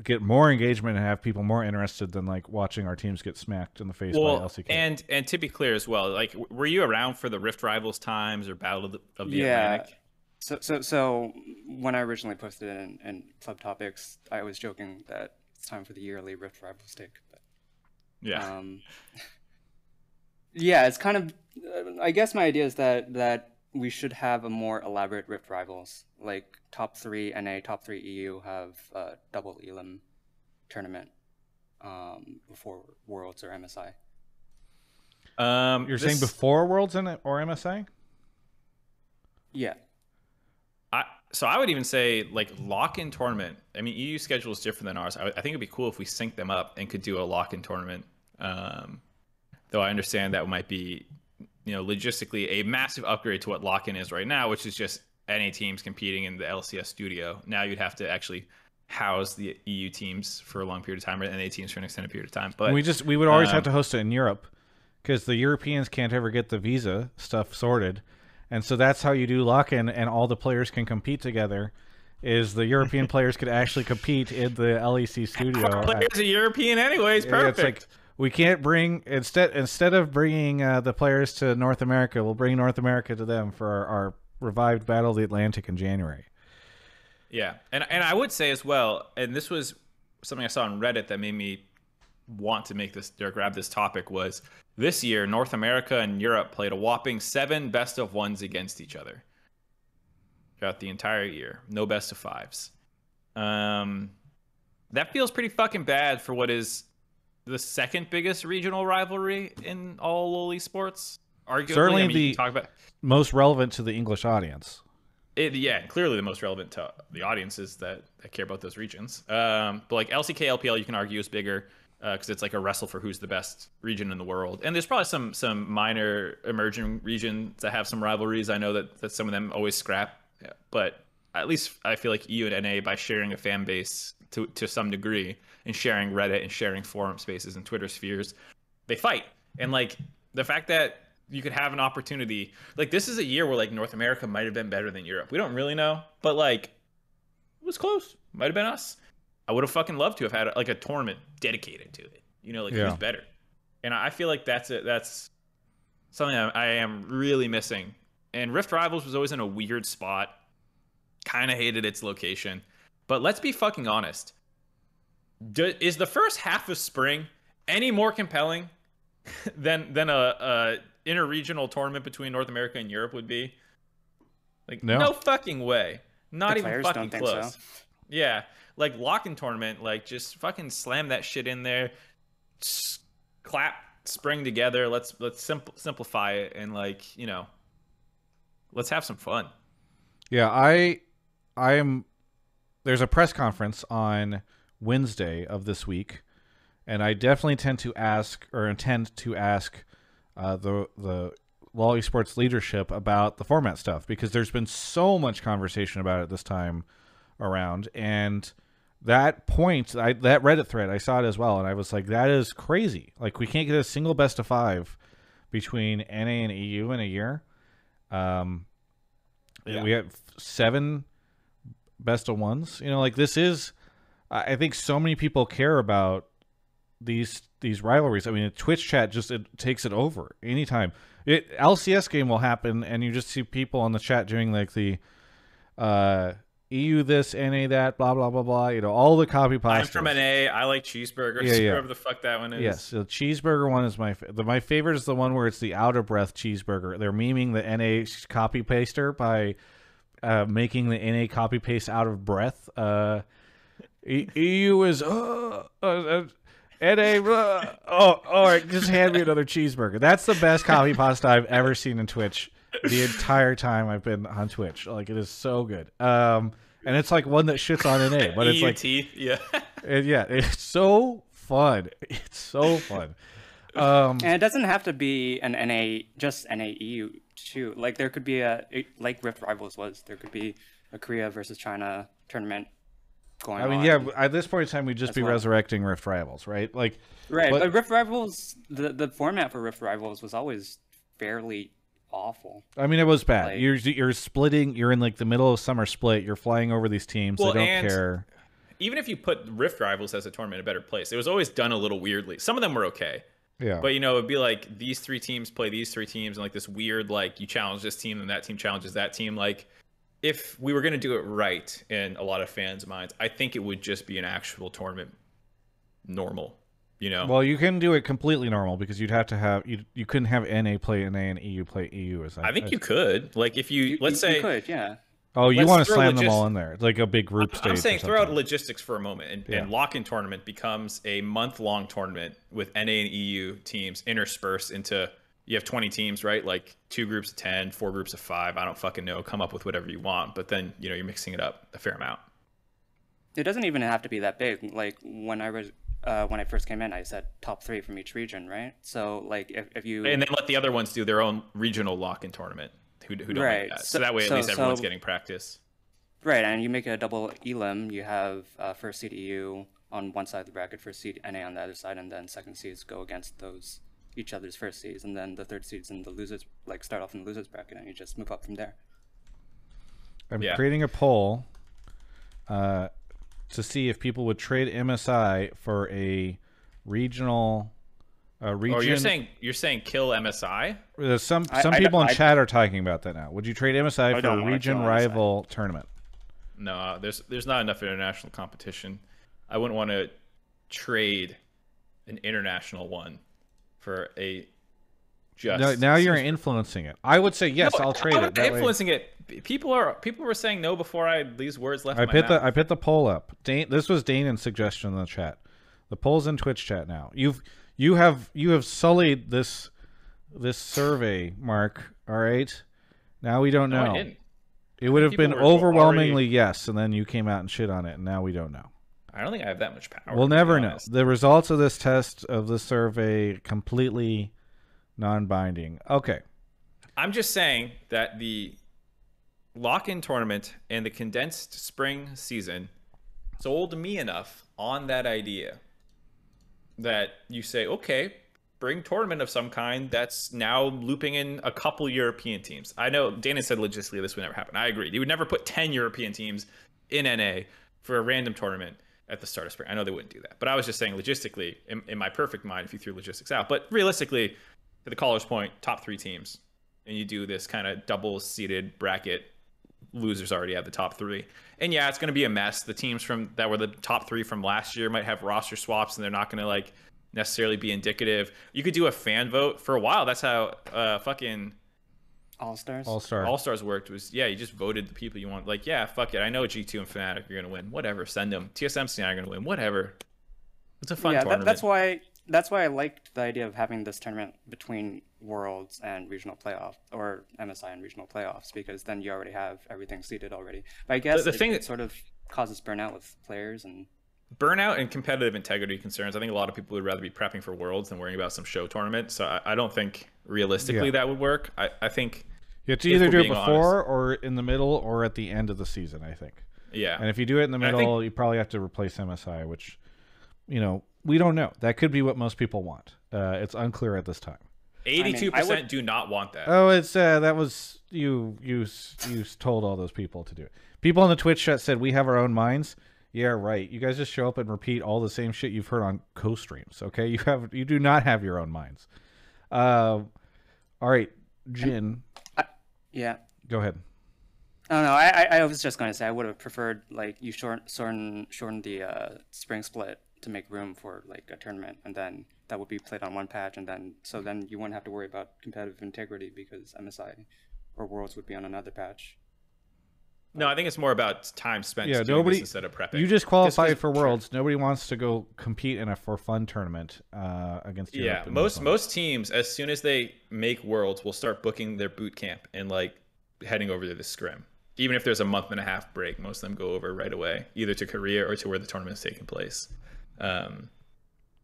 get more engagement and have people more interested than like watching our teams get smacked in the face by Well, LCK. and and to be clear as well, like, were you around for the Rift Rivals times or Battle of the, of the Yeah. Atlantic? So, so, so when I originally posted it in, in Club Topics, I was joking that it's time for the yearly Rift Rivals take. But, Yeah. um, yeah, it's kind of. Uh, I guess my idea is that that we should have a more elaborate Rift Rivals, like top three NA, top three EU have uh, double Elim tournament um, before Worlds or MSI. um, you're saying before Worlds and or MSI? Yeah, I, so I would even say like lock-in tournament. I mean, EU schedule is different than ours. I, I think it'd be cool if we synced them up and could do a lock-in tournament. Um, though I understand that might be, you know, logistically a massive upgrade to what lock-in is right now, which is just NA teams competing in the LCS studio. Now you'd have to actually house the EU teams for a long period of time or NA teams for an extended period of time. But we just we would always have um, to host it in Europe because the Europeans can't ever get the visa stuff sorted, and so that's how you do lock in, and all the players can compete together. Is the European players could actually compete in the LEC studio? our players are European anyways. Perfect. It's like we can't bring instead instead of bringing uh, the players to North America, we'll bring North America to them for our, our revived Battle of the Atlantic in January. Yeah, and and I would say as well, and this was something I saw on Reddit that made me want to make this or grab this topic was this year North America and Europe played a whopping seven best of ones against each other throughout the entire year. No best of fives. Um, that feels pretty fucking bad for what is the second biggest regional rivalry in all lowly sports. Arguably, Certainly I mean, the- talk about Most relevant to the English audience. it, yeah, clearly the most relevant to the audiences that, that care about those regions. Um, but like LCK, LPL, you can argue is bigger because it's like a wrestle for who's the best region in the world. And there's probably some some minor emerging regions that have some rivalries. I know that, that some of them always scrap, yeah, but at least I feel like EU and NA by sharing a fan base to to some degree and sharing Reddit and sharing forum spaces and Twitter spheres, they fight. And like the fact that you could have an opportunity like this is a year where like North America might have been better than Europe. We don't really know, but like it was close. Might have been us. I would have fucking loved to have had like a tournament dedicated to it. You know, like Yeah. who's better. And I feel like that's it. That's something I, I am really missing. And Rift Rivals was always in a weird spot. Kind of hated its location. But let's be fucking honest. Do, is the first half of spring any more compelling than than a, a interregional tournament between North America and Europe would be? Like No. no, fucking way. Not The even fucking don't think close. so. Yeah, like lock-in tournament, like just fucking slam that shit in there. Just clap spring together. Let's let's simple, simplify it and like you know, let's have some fun. Yeah, I I am there's a press conference on Wednesday of this week, and I definitely tend to ask or intend to ask uh, the the LoL Esports leadership about the format stuff because there's been so much conversation about it this time around, and that point, I, that Reddit thread, I saw it as well, and I was like, that is crazy. Like we can't get a single best of five between NA and EU in a year. Um, Yeah. we have seven best of ones. You know, like this is. I think so many people care about these these rivalries. I mean, Twitch chat just it takes it over anytime. It LCS game will happen, and you just see people on the chat doing like the uh, EU this, NA that, blah blah blah blah. You know, all the copy I'm from NA. I like cheeseburgers. Yeah, yeah. Whoever the fuck that one is. Yes, the cheeseburger one is my the, my favorite is the one where it's the out of breath cheeseburger. They're memeing the NA copy paster by uh, making the NA copy paste out of breath. Uh, EU is uh, uh, NA. Uh, oh, all right, just hand me another cheeseburger. That's the best copy pasta I've ever seen in Twitch. The entire time I've been on Twitch, like it is so good. Um, and it's like one that shits on an A, but it's like teeth. Yeah. and yeah, it's so fun. It's so fun. Um, And it doesn't have to be an NA, just NA EU too. Like there could be a like Rift Rivals was. There could be a Korea versus China tournament going I mean, on. yeah, at this point in time, we'd just As be well. resurrecting Rift Rivals, right? Like, right. but- But, Rift Rivals, the the format for Rift Rivals was always fairly awful. I mean, it was bad. Like- you're you're splitting. You're in like the middle of summer split. You're flying over these teams. Well, they don't and- care. Even if you put Rift Rivals as a tournament in a better place, it was always done a little weirdly. Some of them were okay. Yeah, But you know, it'd be like these three teams play these three teams, and like this weird, like you challenge this team, and that team challenges that team. Like, if we were gonna do it right in a lot of fans' minds, I think it would just be an actual tournament, normal. You know, well, you can do it completely normal because you'd have to have you. You couldn't have NA play NA and EU play EU. As that. I think you could. Like, if you, You, let's you- you say, could, yeah. Oh, you let's want to throw slam them all in there, like a big group stage. I'm saying throw out logistics for a moment, and, Yeah. and lock-in tournament becomes a month-long tournament with NA and EU teams interspersed into. You have 20 teams, right? Like two groups of 10, four groups of five. I don't fucking know. Come up with whatever you want, but then you know you're mixing it up a fair amount. It doesn't even have to be that big. Like when I was uh, when I first came in, I said top three from each region, right? So like if, if you And then let the other ones do their own regional lock-in tournament. Who, who don't Right. like that? So, So- that way, at so- least everyone's so- getting practice. right, and you make a double elim, you have uh, first seed EU on one side of the bracket, first seed NA on the other side, and then second seeds go against those each other's first seeds, and then the third seeds and the losers like start off in the losers bracket, and you just move up from there. I'm Yeah. creating a poll uh, to see if people would trade MSI for a regional. Uh, region. Oh, you're saying you're saying kill MSI? Uh, some some I- people in I- chat are talking about that now. Would you trade MSI I for a region kill MSI. rival tournament? No, there's there's not enough international competition. I wouldn't want to trade an international one for a just. No, now you're influencing it. I would say yes. No, I'll trade it. That way- influencing it. People are people were saying no before I these words left I put the I put the poll up. Dane, this was Dane's suggestion in the chat. The poll's in Twitch chat now. You've you have you have sullied this this survey, Mark. All right. Now we don't No, I know. didn't. It would have been overwhelmingly yes, and then you came out and shit on it, and now we don't know. I don't think I have that much power. We'll never know. The results of this test of the survey completely non-binding. Okay. I'm just saying that the lock-in tournament and the condensed spring season sold me enough on that idea that you say, okay, bring tournament of some kind that's now looping in a couple European teams. I know Dana said logistically this would never happen. I agree. You would never put 10 European teams in NA for a random tournament at the start of spring. I know they wouldn't do that. But I was just saying logistically, in, in my perfect mind, if you threw logistics out. But realistically, to the caller's point, top three teams. And you do this kind of double seated bracket. Losers already have the top three. And yeah, it's going to be a mess. The teams from that were the top three from last year might have roster swaps and they're not going to like necessarily be indicative. You could do a fan vote for a while. That's how uh, fucking All stars. All star. All Stars worked. Was yeah, you just voted the people you want. Like yeah, fuck it. I know G2 and Fnatic are gonna win. Whatever, send them. TSM are gonna win. Whatever. It's a fun yeah, that, that's why that's why I liked the idea of having this tournament between Worlds and regional playoff or MSI and regional playoffs because then you already have everything seated already. But I guess the it, thing that- sort of causes burnout with players and burnout and competitive integrity concerns. I think a lot of people would rather be prepping for worlds than worrying about some show tournament. So I, I don't think realistically Yeah. that would work. I, I think You have to either do it being before or in the middle or at the end of the season. I think. yeah. And if you do it in the I think- middle, you probably have to replace MSI, which, you know, we don't know. That could be what most people want. Uh, it's unclear at this time. Eighty-two I percent would- do not want that. Oh, it's uh, that was you. You you told all those people to do it. People on the Twitch chat said we have our own minds. Yeah, right. You guys just show up and repeat all the same shit you've heard on co-streams. Okay, you have you do not have your own minds. Uh, all right, Jin, yeah. go ahead. I don't know. I, I, I was just going to say I would have preferred like you shorten shorten shorten the uh, spring split to make room for like a tournament, and then that would be played on one patch, and then so then you wouldn't have to worry about competitive integrity because MSI or Worlds would be on another patch. No, I think it's more about time spent Yeah, doing nobody- this instead of prepping. You just qualified for Worlds. Nobody wants to go compete in a for fun tournament uh, against Europe. Yeah, most most teams, as soon as they make worlds, will start booking their boot camp and like heading over to the scrim. Even if there's a month and a half break, most of them go over right away, either to Korea or to where the tournament is taking place. Um,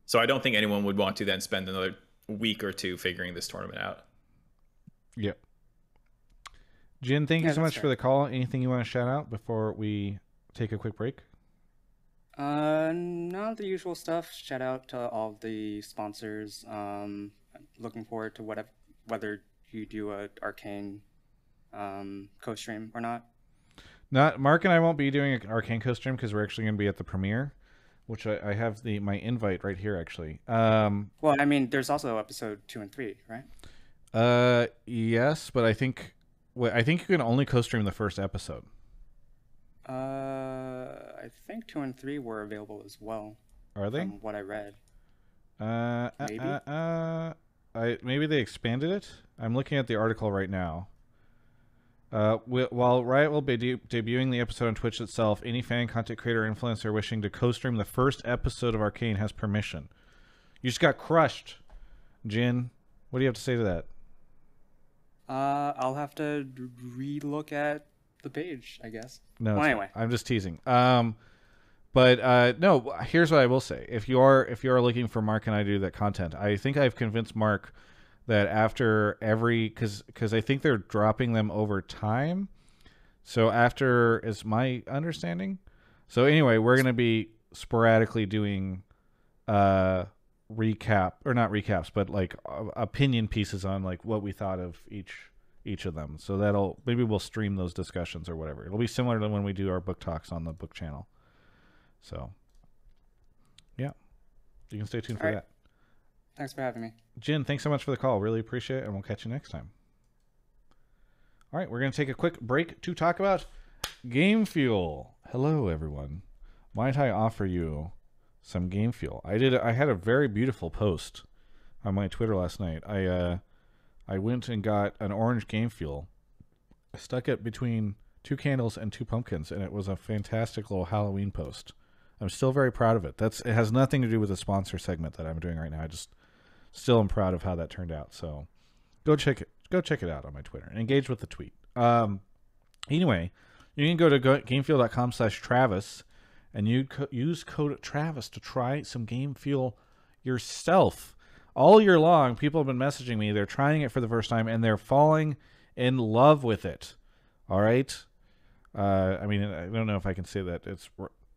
so I don't think anyone would want to then spend another week or two figuring this tournament out. Yep. Jin, thank you Yeah, so that's much for the call. Anything you want to shout out before we take a quick break? Uh, not the usual stuff. Shout out to all the sponsors. Um, looking forward to whatever whether you do a arcane um co-stream or not. Not Mark and I won't be doing an Arcane Co stream because we're actually going to be at the premiere, which I, I have the my invite right here actually. Um, Well, I mean, there's also episode two and three, right? uh, yes, but I think wait, I think you can only co stream the first episode. Uh, I think two and three were available as well, Are they? from what I read. Uh, Maybe. uh, uh, uh, I maybe they expanded it. I'm looking at the article right now. Uh, while Riot will be de- debuting the episode on Twitch itself, any fan, content creator, or influencer wishing to co-stream the first episode of Arcane has permission. You just got crushed, Jin. What do you have to say to that? Uh, I'll have to re-look at the page, I guess. No, Well, anyway. I'm just teasing. Um, but uh, no, here's what I will say: if you are if you are looking for Mark and I to do that content, I think I've convinced Mark that after every because because I think they're dropping them over time. So after is my understanding. So anyway, we're gonna be sporadically doing uh recap or not recaps, but like uh, opinion pieces on like what we thought of each each of them. So that'll maybe we'll stream those discussions or whatever. It'll be similar to when we do our book talks on the book channel. So yeah, you can stay tuned for All right. that. Thanks for having me. Jin, thanks so much for the call. Really appreciate it, and we'll catch you next time. All right, we're going to take a quick break to talk about Game Fuel. Hello, everyone. Might I offer you some Game Fuel? I did. I had a very beautiful post on my Twitter last night. I uh, I went and got an orange Game Fuel, I stuck it between two candles and two pumpkins, and it was a fantastic little Halloween post. I'm still very proud of it. That's it has nothing to do with the sponsor segment that I'm doing right now. I just still am proud of how that turned out. So go check it go check it out on my Twitter and engage with the tweet. Um, anyway, you can go to go, gamefuel.com slash Travis and you co- use code Travis to try some Game Fuel yourself. All year long, people have been messaging me. They're trying it for the first time and they're falling in love with it. All right. Uh, I mean, I don't know if I can say that it's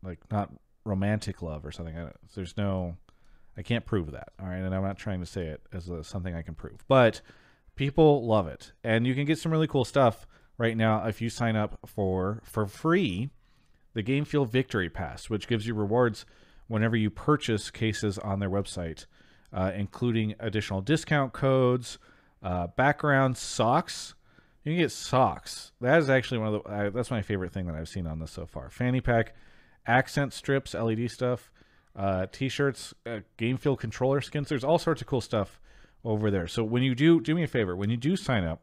like not romantic love or something. There's no, I can't prove that. All right, and I'm not trying to say it as a, something I can prove, but people love it, and you can get some really cool stuff right now if you sign up for for free the Game Fuel Victory Pass, which gives you rewards whenever you purchase cases on their website, uh, including additional discount codes, uh, background socks. You can get socks. That is actually one of the. Uh, that's my favorite thing that I've seen on this so far. Fanny pack, accent strips, LED stuff, uh, t-shirts, uh, Game Fuel controller skins. There's all sorts of cool stuff over there. So when you do, do me a favor. When you do sign up,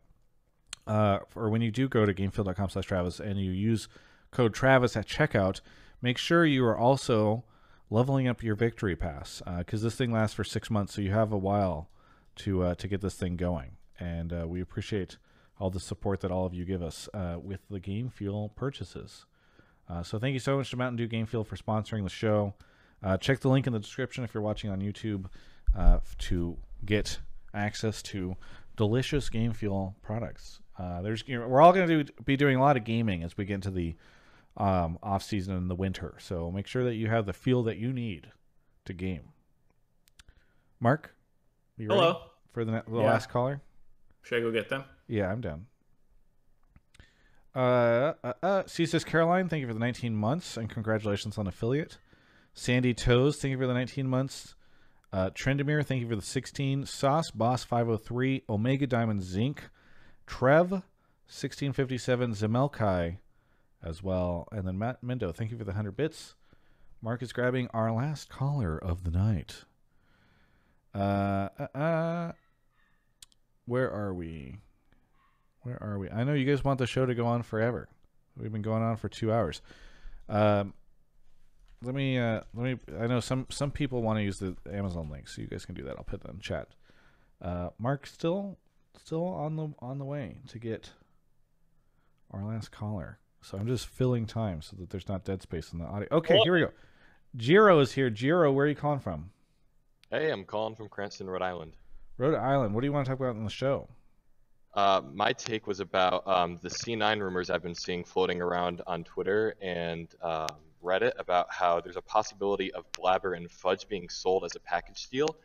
uh, or when you do go to gamefuel.com slash Travis and you use code Travis at checkout, make sure you are also leveling up your victory pass because this thing lasts for six months, so you have a while to uh, to get this thing going. And uh, we appreciate all the support that all of you give us uh, with the Game Fuel purchases. Uh, so thank you so much to Mountain Dew Game Fuel for sponsoring the show. Uh, check the link in the description if you're watching on YouTube uh, to get access to delicious Game Fuel products. Uh, there's you know, we're all going to be doing a lot of gaming as we get into the um, off season in the winter. So make sure that you have the fuel that you need to game. Mark, you ready Hello. for the, the Yeah. last caller. Should I go get them? Yeah, I'm down. Uh, uh, uh, CSIS Caroline, thank you for the 19 months and congratulations on affiliate. Sandy Toes, thank you for the 19 months. Uh, Trendemir, thank you for the 16. Sauce Boss 503, Omega Diamond Zinc, Trev 1657, Zemelkai as well, and then Matt Mendo, thank you for the 100 bits. Mark is grabbing our last caller of the night. Uh, uh, uh, where are we? Where are we? I know you guys want the show to go on forever. We've been going on for two hours. Um, let me. Uh, let me. I know some some people want to use the Amazon link, so you guys can do that. I'll put that in chat. Uh, Mark still still on the on the way to get our last caller. So I'm just filling time so that there's not dead space in the audio. Okay, here we go. Jiro is here. Jiro, where are you calling from? Hey, I'm calling from Cranston, Rhode Island. Rhode Island. What do you want to talk about on the show? Uh, my take was about um, the C9 rumors I've been seeing floating around on Twitter and um, Reddit about how there's a possibility of Blabber and Fudge being sold as a package deal.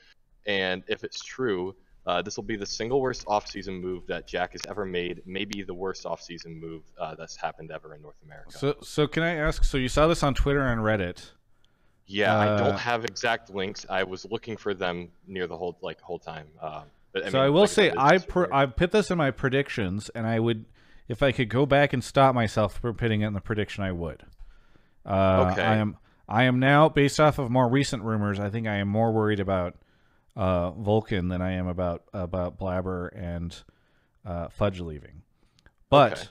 And if it's true, uh, this will be the single worst offseason move that Jack has ever made, maybe the worst offseason move uh, that's happened ever in North America. So, so can I ask? So you saw this on Twitter and Reddit. yeah, I uh, don't have exact links. I was looking for them near the whole like whole time. Uh, but, so mean, I will like say I I put this in my predictions, and I would, if I could go back and stop myself from putting it in the prediction, I would. Uh, Okay. I am I am now based off of more recent rumors. I think I am more worried about uh, Vulcan than I am about about Blabber and uh, Fudge leaving. But Okay.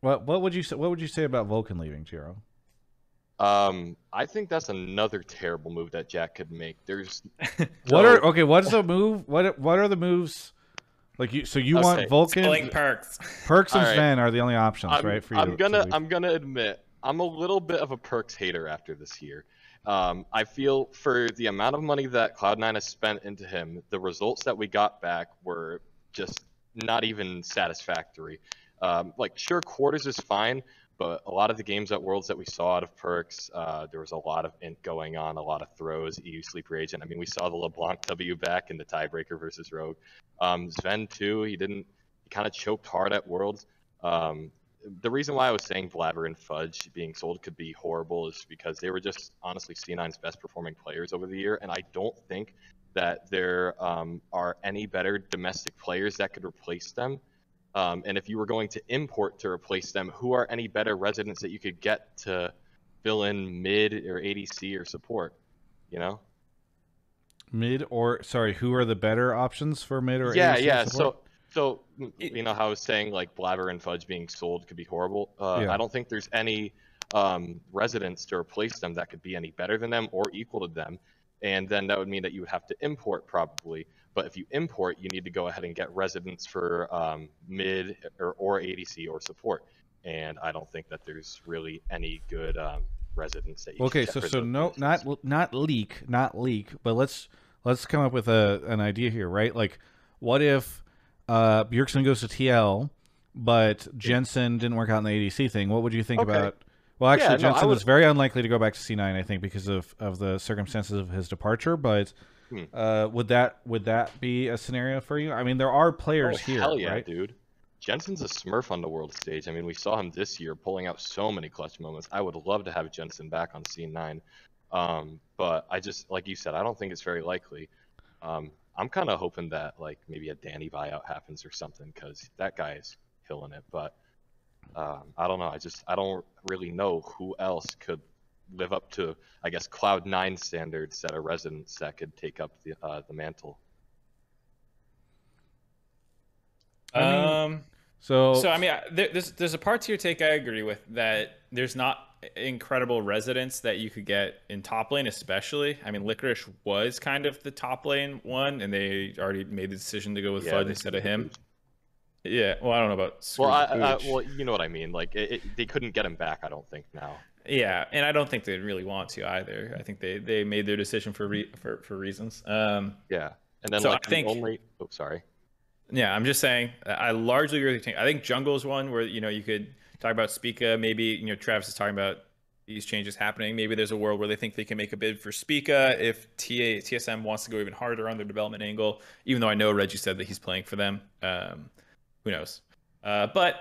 what what would you say? What would you say about Vulcan leaving, Jiro? Um, I think that's another terrible move that Jack could make. There's What are okay? What's the move? What what are the moves? Like you, so you Okay. want Vulcan, Spilling Perkz. Perkz, and All right. Sven are the only options, I'm, right? For you I'm to- gonna to? I'm gonna admit I'm a little bit of a Perkz hater after this year. Um, I feel for the amount of money that Cloud9 has spent into him, the results that we got back were just not even satisfactory. Um, like sure, quarters is fine, but a lot of the games at Worlds that we saw out of Perkz, uh, there was a lot of int going on, a lot of throws, EU sleeper agent. I mean, we saw the LeBlanc W back in the tiebreaker versus Rogue. Um, Sven too, he didn't. He kind of choked hard at Worlds. Um, the reason why I was saying Blabber and Fudge being sold could be horrible is because they were just honestly C9's best performing players over the year, and I don't think that there um, are any better domestic players that could replace them. Um, and if you were going to import to replace them, who are any better residents that you could get to fill in mid or ADC or support? You know? mid or sorry, who are the better options for mid or yeah, ADC yeah. support? So, so you know how I was saying like Blabber and Fudge being sold could be horrible. Uh, Yeah. I don't think there's any um, residents to replace them that could be any better than them or equal to them, and then that would mean that you would have to import probably. But if you import, you need to go ahead and get residents for um, mid or, or ADC or support, and I don't think that there's really any good um, residents that you. can okay, get so so no, not not leak, not leak, but let's let's come up with a an idea here, right? Like, what if uh, Bjergsen goes to TL, but Jensen didn't work out in the ADC thing? What would you think Okay. about? Well, actually, Yeah, no, Jensen would- was very unlikely to go back to C9, I think, because of, of the circumstances of his departure. But Hmm. uh, would that would that be a scenario for you? I mean, there are players oh, here, hell yeah, right? dude. Jensen's a smurf on the world stage. I mean, we saw him this year pulling out so many clutch moments. I would love to have Jensen back on C9. Um, but I just, like you said, I don't think it's very likely. Um, I'm kind of hoping that, like, maybe a Danny buyout happens or something because that guy is killing it. But um, I don't know. I just, I don't really know who else could live up to, I guess, Cloud9 standards that are residents that could take up the, uh, the mantle. I mean, um, So, so I mean, I- there, there's there's a part to your take I agree with that. There's not incredible residents that you could get in top lane, especially. I mean, Licorice was kind of the top lane one, and they already made the decision to go with Yeah, Fudge instead of him. Yeah, well, I don't know about. Well, I, I, well, you know what I mean. Like, it, it, they couldn't get him back. I don't think now. Yeah, and I don't think they really want to either. I think they, they made their decision for re, for for reasons. Um, Yeah, and then So like I think- only. Oh, sorry. yeah, I'm just saying. I largely agree with you. I think Jungle's one where you know you could talk about Spica. Maybe you know Travis is talking about these changes happening. Maybe there's a world where they think they can make a bid for Spica if TA, TSM wants to go even harder on their development angle. Even though I know Reggie said that he's playing for them. Um, who knows? Uh, but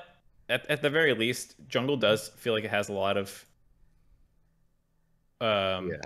at, at the very least, Jungle does feel like it has a lot of um, Yeah.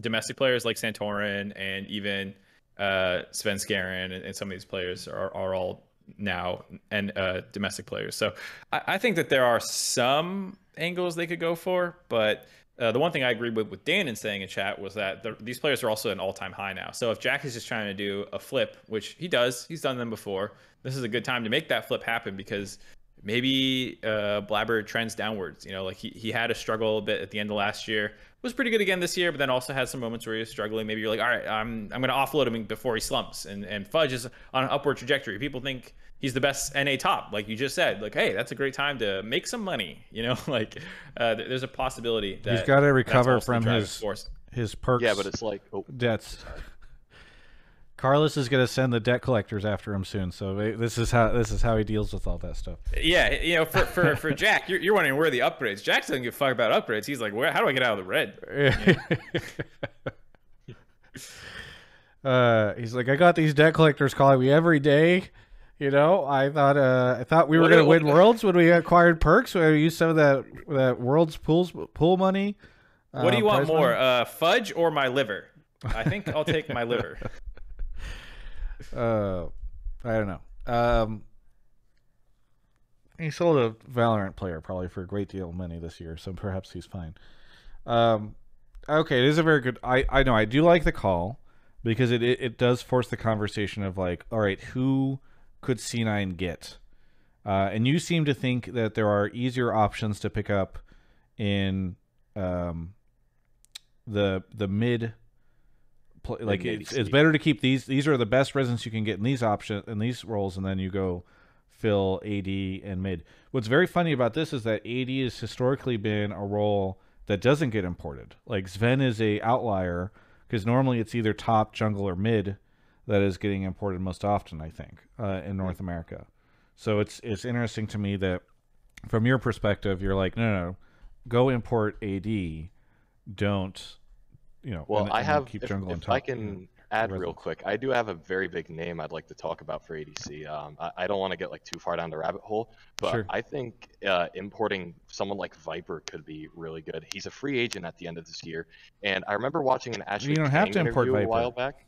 domestic players like Santorin and even uh, Svenskeren and, and some of these players are, are all now and uh, domestic players. So I, I think that there are some angles they could go for, but uh, the one thing I agreed with with Dan in saying in chat was that the, these players are also an all-time high now. So if Jack is just trying to do a flip, which he does, he's done them before. This is a good time to make that flip happen because maybe uh, Blabber trends downwards. You know, like he, he had a struggle a bit at the end of last year. Was pretty good again this year, but then also had some moments where he was struggling. Maybe you're like, all right, I'm I'm going to offload him before he slumps. And and Fudge is on an upward trajectory. People think he's the best NA top, like you just said. Like, hey, that's a great time to make some money. You know, like uh, there- there's a possibility that He's got to recover from his his Perkz. Yeah, but it's like, oh, debts. Carlos is going to send the debt collectors after him soon, so this is how this is how he deals with all that stuff. Yeah, you know, for for, for Jack, you're, you're wondering where are the upgrades. Jack doesn't give a fuck about upgrades. He's like, where? How do I get out of the red? uh, he's like, I got these debt collectors calling me every day. You know, I thought uh, I thought we were going to win worlds when we acquired Perkz. We used some of that that worlds pools pool money. What do uh, you want more, money. uh, fudge or my liver? I think I'll take my liver. uh, I don't know. Um, he sold a Valorant player probably for a great deal of money this year, so perhaps he's fine. Um, okay, it is a very good. I I know I do like the call because it it, it does force the conversation of like, all right, who could C9 get? Uh, and you seem to think that there are easier options to pick up in um, the the mid pl- like it's, it's better to keep these these are the best residents you can get in these options in these roles and then you go fill AD and mid. What's very funny about this is that AD has historically been a role that doesn't get imported. Like Sven is a outlier because normally it's either top, jungle, or mid that is getting imported most often. I think uh, in North America. So it's it's interesting to me that from your perspective, you're like, no, no, no go import AD. Don't you know? Well, and- I and have. keep If, jungle if. I can add real quick, I do have a very big name I'd like to talk about for ADC. Um, I, I don't want to get like too far down the rabbit hole, but Sure. I think uh, importing someone like Viper could be really good. He's a free agent at the end of this year, and I remember watching an Ashley don't have to import Viper. a while back.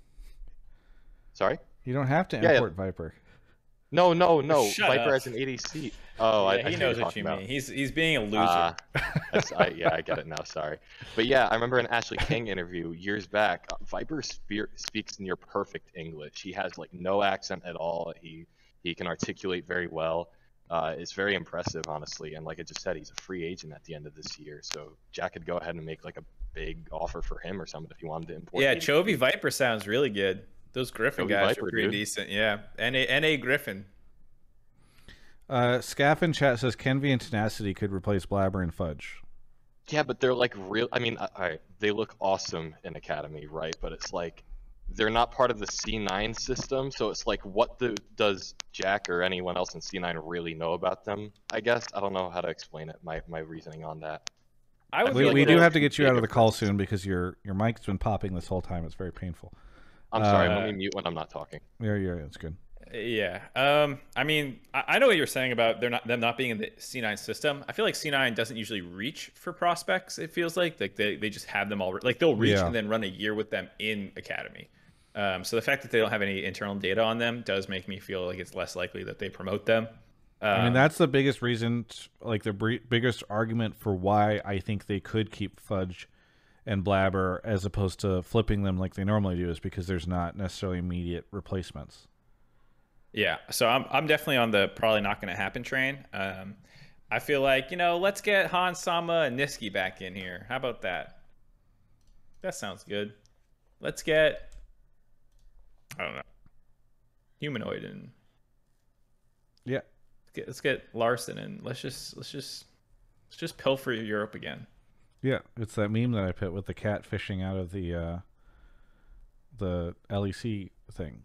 Sorry. You don't have to Yeah, yeah. import Viper. No, no, no. Shut Viper up. as an ADC. Oh, yeah, I he knows what you about. mean. He's he's being a loser. Ah, that's, I, yeah, I get it now. Sorry, but yeah, I remember an Ashley Kang interview years back. uh, Viper spe- speaks near perfect English. He has like no accent at all. He he can articulate very well. Uh, it's very impressive, honestly. And like I just said, he's a free agent at the end of this year. So Jack could go ahead and make like a big offer for him or something if he wanted to import. yeah, Chovy Viper sounds really good. Those Griffin Chovy guys Viper, are pretty dude. decent. Yeah, NA NA Griffin. Uh, Scaff in chat says Kenvi and Tenacity could replace Blabber and Fudge. Yeah, but they're like real. I mean, all right, they look awesome in Academy, right? But it's like they're not part of the C9 system, so it's like, what the, does Jack or anyone else in C9 really know about them? I guess I don't know how to explain it. My my reasoning on that. I would We, like we do have to get you out of the call soon because your your mic's been popping this whole time. It's very painful. I'm sorry. Uh, let me mute when I'm not talking. Yeah, yeah, that's good. Yeah. Um. I mean, I, I know what you're saying about they're not them not being in the C9 system. I feel like C9 doesn't usually reach for prospects. It feels like like they, they just have them all. Like they'll reach Yeah. and then run a year with them in academy. Um. So the fact that they don't have any internal data on them does make me feel like it's less likely that they promote them. Um, I mean, that's the biggest reason, like the br- biggest argument for why I think they could keep Fudge and Blabber as opposed to flipping them like they normally do is because there's not necessarily immediate replacements. Yeah, so I'm I'm definitely on the probably not going to happen train. Um, I feel like you know, let's get Hans Sama and Nisqy back in here. How about that? That sounds good. Let's get I don't know humanoid and Yeah. let's get, let's get Larssen and let's just let's just let's just pilfer Europe again. Yeah, it's that meme that I put with the cat fishing out of the uh, the LEC thing.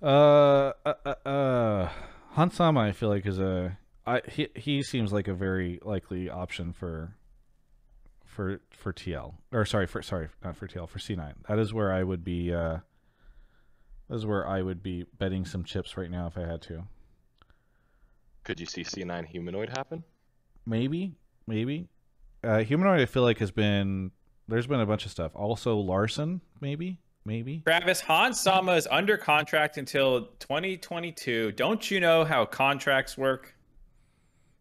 Uh, uh, uh, uh Hans Sama, I feel like is a I he he seems like a very likely option for for for TL or sorry for sorry not for TL for C9. That is where I would be. Uh, that is where I would be betting some chips right now if I had to. Could you see C9 humanoid happen? Maybe, maybe. Uh, humanoid, I feel like has been there's been a bunch of stuff. Also, Larssen, maybe, maybe. Travis Hans Sama is under contract until 2022. Don't you know how contracts work?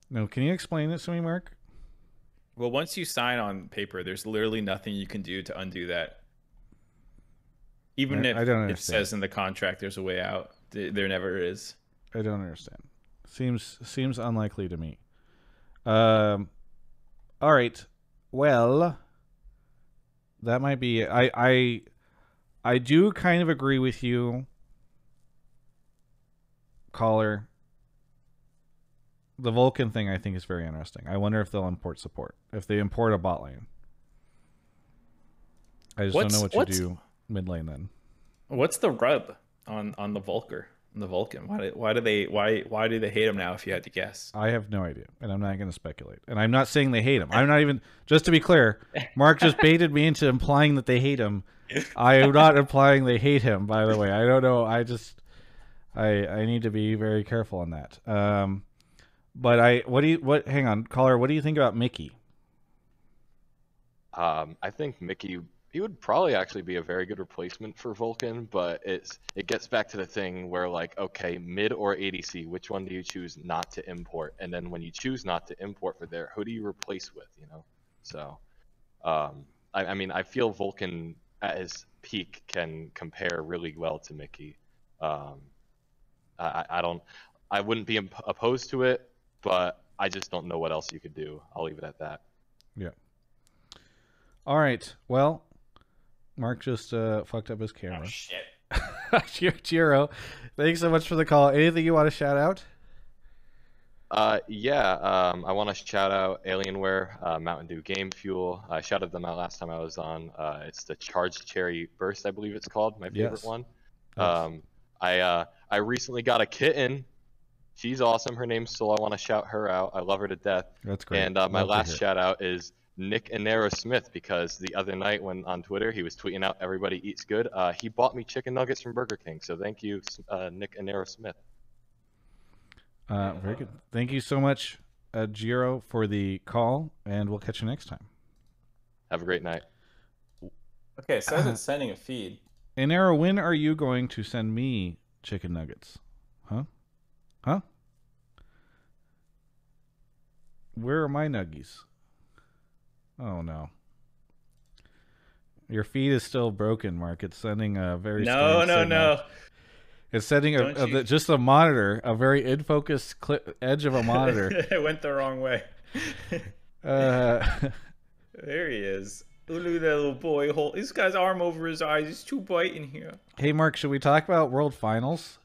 No, can you explain this to me, Mark? Well, once you sign on paper, there's literally nothing you can do to undo that. Even I- if I don't it says in the contract there's a way out, th- there never is. I don't understand. Seems seems unlikely to me. Um. All right. Well, that might be. I I I do kind of agree with you, caller. The Vulcan thing I think is very interesting. I wonder if they'll import support. If they import a bot lane. I just What's- don't know what you do mid lane then. What's the rub on on the Vulcar? On the Vulcan? Why do, why do they why why do they hate him now? If you had to guess, I have no idea, and I'm not going to speculate. And I'm not saying they hate him. I'm not even. Just to be clear, Mark just baited me into implying that they hate him. I am not implying they hate him. By the way, I don't know. I just, I I need to be very careful on that. Um, but I what do you what? Hang on, caller. What do you think about Mickey? Um, I think Mickey he would probably actually be a very good replacement for Vulcan, but it's it gets back to the thing where like okay, mid or ADC, which one do you choose not to import? And then when you choose not to import for there, who do you replace with? You know, so um, I, I mean I feel Vulcan at his peak can compare really well to Mickey. Um, I, I- don't I wouldn't be imp- opposed to it, but I just don't know what else you could do. I'll leave it at that. Yeah. All right. Well, Mark just uh, fucked up his camera. Oh, shit. Jiro, thanks so much for the call. Anything you want to shout out? Uh, yeah, um, I want to shout out Alienware, uh, Mountain Dew Game Fuel. I shouted them out last time I was on. Uh, it's the Charged Cherry Burst, I believe it's called, my favorite Yes. one. Yes. Um, I uh, I recently got a kitten. She's awesome. Her name's Soul. I want to shout her out. I love her to death. That's great. And uh, my Love last shout out is Nick Anero Smith because the other night when on Twitter he was tweeting out everybody eats good. Uh, he bought me chicken nuggets from Burger King. So thank you, uh, Nick Anero Smith. Uh, very good. Thank you so much, uh, Jiro, for the call, and we'll catch you next time. Have a great night. Okay, it says it's sending a feed. And Arrow, when are you going to send me chicken nuggets? Huh? Huh? Where are my nuggies? Oh no. Your feed is still broken, Mark. It's sending a very No, no, signal. no. It's sending a, a- just a monitor, a very in focus cli edge of a monitor. it went the wrong way. uh, there he is. Look at that little boy. Hold this guy's arm over his eyes. He's too bright in here. hey, Mark, should we talk about World Finals?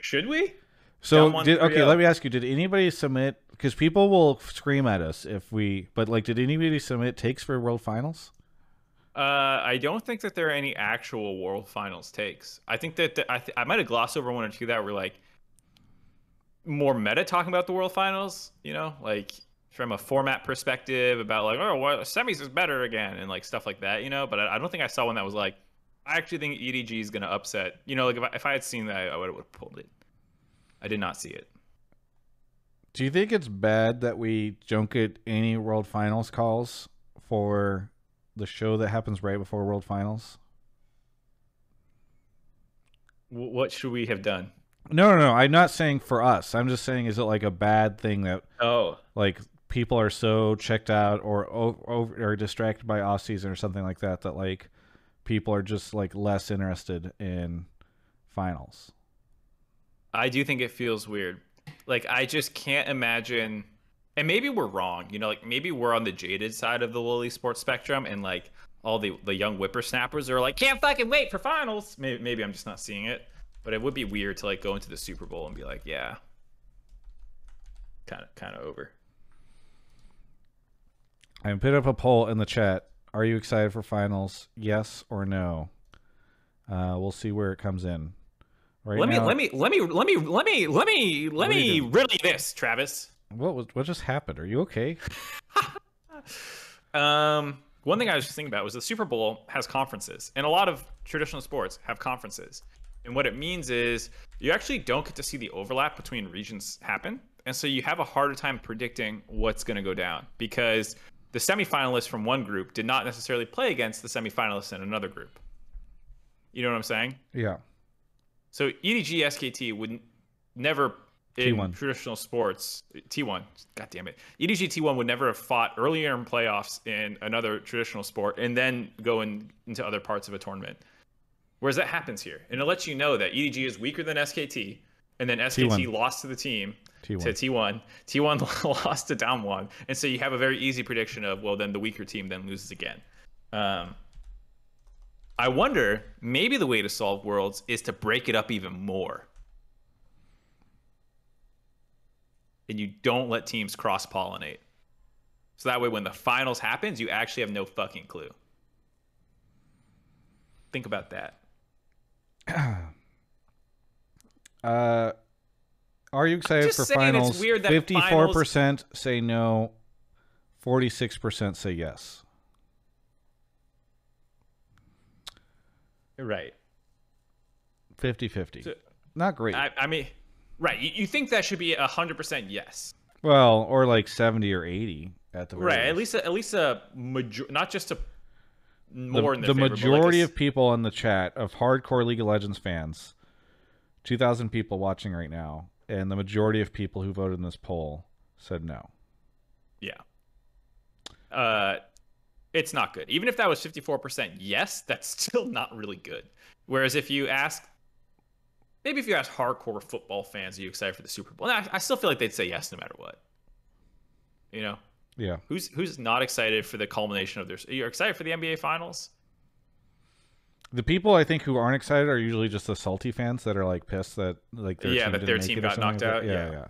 Should we? So did okay? Let me ask you: Did anybody submit? Because people will scream at us if we. But like, did anybody submit takes for World Finals? Uh, I don't think that there are any actual World Finals takes. I think that the, I, th- I might have glossed over one or two that were like more meta talking about the World Finals. You know, like from a format perspective about like oh, well, semis is better again and like stuff like that. You know, but I, I don't think I saw one that was like I actually think EDG is gonna upset. You know, like if I, if I had seen that, I would have pulled it. I did not see it. Do you think it's bad that we don't get any World Finals calls for the show that happens right before World Finals? What should we have done? No, no, no. I'm not saying for us. I'm just saying, is it like a bad thing that Oh, like people are so checked out or over or distracted by off season or something like that that like people are just like less interested in finals? I do think it feels weird. Like I just can't imagine. And maybe we're wrong. You know, like maybe we're on the jaded side of the lowly sports spectrum, and like all the the young whippersnappers are like, can't fucking wait for finals. Maybe, maybe I'm just not seeing it. But it would be weird to like go into the Super Bowl and be like, yeah, kind of kind of over. I put up a poll in the chat. Are you excited for finals? Yes or no? Uh, we'll see where it comes in. Right let me now, let me let me let me let me let me let me doing? riddle you this, Travis. What was what just happened? Are you okay? Um, one thing I was just thinking about was the Super Bowl has conferences, and a lot of traditional sports have conferences. And what it means is you actually don't get to see the overlap between regions happen, and so you have a harder time predicting what's going to go down because the semifinalists from one group did not necessarily play against the semifinalists in another group. You know what I'm saying? Yeah. So EDG SKT would never in T1. traditional sports T1. God damn it. EDG T1 would never have fought earlier in playoffs in another traditional sport and then go in, into other parts of a tournament. Whereas that happens here. And it lets you know that EDG is weaker than SKT and then SKT T1. lost to the team T1. to T1. T1 lost to DAMWON. And so you have a very easy prediction of, well, then the weaker team then loses again. Um, I wonder, maybe the way to solve worlds is to break it up even more. And you don't let teams cross pollinate. So that way, when the finals happens, you actually have no fucking clue. Think about that. Uh, are you excited for finals? weird that Fifty-four percent say no. Forty-six percent say yes. Right. 50-50. So- Not great. I, I mean, right. You, you think that should be a hundred percent yes, well, or like seventy or eighty at the right? At least. a, at least a major, not just a the, more in the their favor, but like a majority of people in the chat of hardcore League of Legends fans, two thousand people watching right now, and the majority of people who voted in this poll said no. Yeah. Uh, it's not good. Even if that was 54% yes, that's still not really good. Whereas if you ask, maybe if you ask hardcore football fans, are you excited for the Super Bowl? I, I still feel like they'd say yes no matter what. You know, Yeah. who's who's not excited for the culmination of their? You're excited for the NBA Finals? The people I think who aren't excited are usually just the salty fans that are like pissed that like their Yeah, team that their team got knocked out. Yeah, yeah. yeah.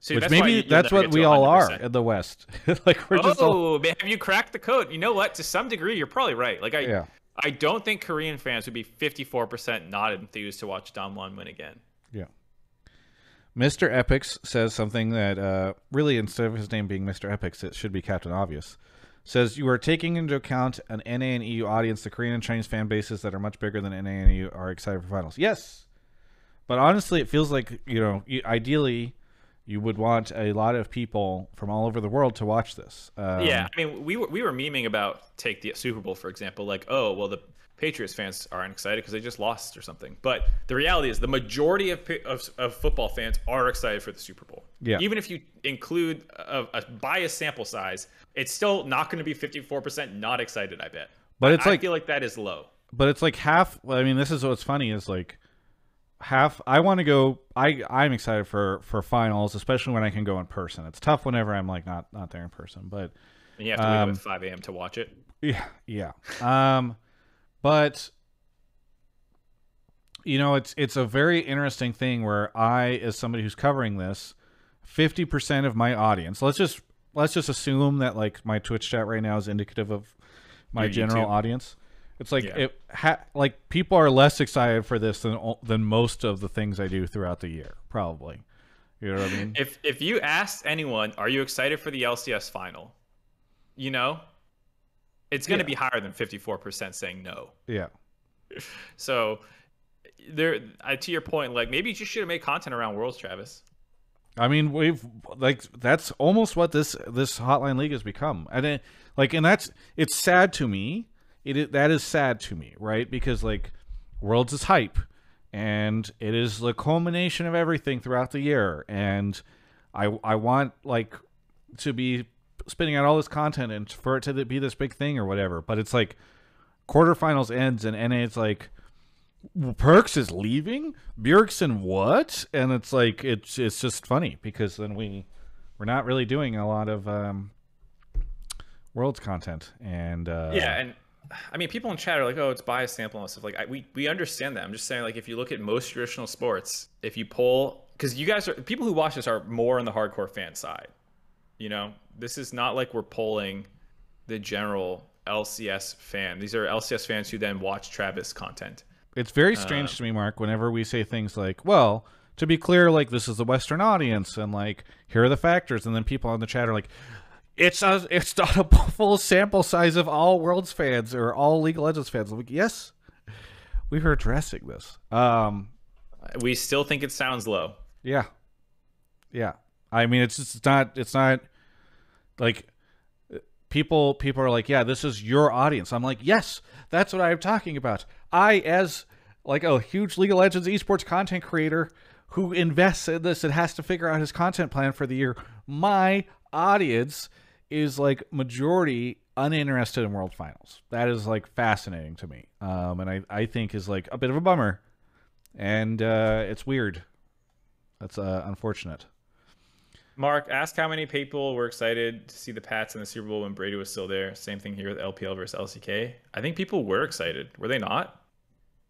See, Which that's maybe that's what we all are in the West. like we're just all oh, man, have you cracked the code? You know what? To some degree, you're probably right. Like I, Yeah. I don't think Korean fans would be 54% not enthused to watch Damwon win again. Yeah. Mr. Epics says something that uh, really, instead of his name being Mr. Epics, it should be Captain Obvious. Says you are taking into account an NA and EU audience. The Korean and Chinese fan bases that are much bigger than NA and EU are excited for finals. Yes, but honestly, it feels like you know, ideally, you would want a lot of people from all over the world to watch this. Um, yeah, I mean, we were we were memeing about take the Super Bowl for example, like oh well, the Patriots fans aren't excited because they just lost or something. But the reality is, the majority of, of of football fans are excited for the Super Bowl. Yeah. Even if you include a, a biased sample size, it's still not going to be fifty four percent not excited. I bet. But it's I like- feel like that is low. but it's like half i mean this is what's funny is like half i want to go i i'm excited for for finals especially when i can go in person it's tough whenever i'm like not not there in person but And you have to wake up Um, at five a.m. to watch it. yeah yeah um but you know it's it's a very interesting thing where i as somebody who's covering this 50% of my audience let's just let's just assume that like my twitch chat right now is indicative of my Your general YouTube. audience it's like Yeah. it ha- like people are less excited for this than than most of the things i do throughout the year probably you know what i mean If if you asked anyone, are you excited for the LCS final? You know, it's going to Yeah. be higher than fifty four percent saying no. yeah So there, I, to your point, like maybe you just should have made content around Worlds, Travis. I mean, we've like that's almost what this this hotline league has become, and it, like, and that's it's sad to me. It is, that is sad to me, right? Because like, Worlds is hype, and it is the culmination of everything throughout the year, and I I want like to be spinning out all this content and for it to be this big thing or whatever. But it's like quarterfinals ends and NA it's like Perkz is leaving. Bjergsen what? And it's like it's it's just funny because then we we're not really doing a lot of um, worlds content and uh, yeah, and I mean, people in chat are like, "Oh, it's bias sample and stuff." Like, I, we we understand that. I'm just saying, like, if you look at most traditional sports, if you pull, because you guys are people who watch this are more on the hardcore fan side. You know, this is not like we're polling the general LCS fan. These are LCS fans who then watch Travis content. It's very um, strange to me, Mark, whenever we say things like, well, to be clear, like this is the Western audience and like here are the factors, and then people on the chat are like, it's a, it's not a full sample size of all Worlds fans or all League of Legends fans. I'm like, yes, we were addressing this. Um, We still think it sounds low. yeah, yeah. I mean, it's just it's not it's not like people people are like, yeah, this is your audience. I'm like, yes, that's what I'm talking about. I as like a huge League of Legends esports content creator who invests in this and has to figure out his content plan for the year. My audience is like majority uninterested in World Finals. That is like fascinating to me, um, and I I think is like a bit of a bummer, and uh, it's weird. That's uh, unfortunate. Mark, ask how many people were excited to see the Pats in the Super Bowl when Brady was still there. Same thing here with LPL versus LCK. I think people were excited. Were they not?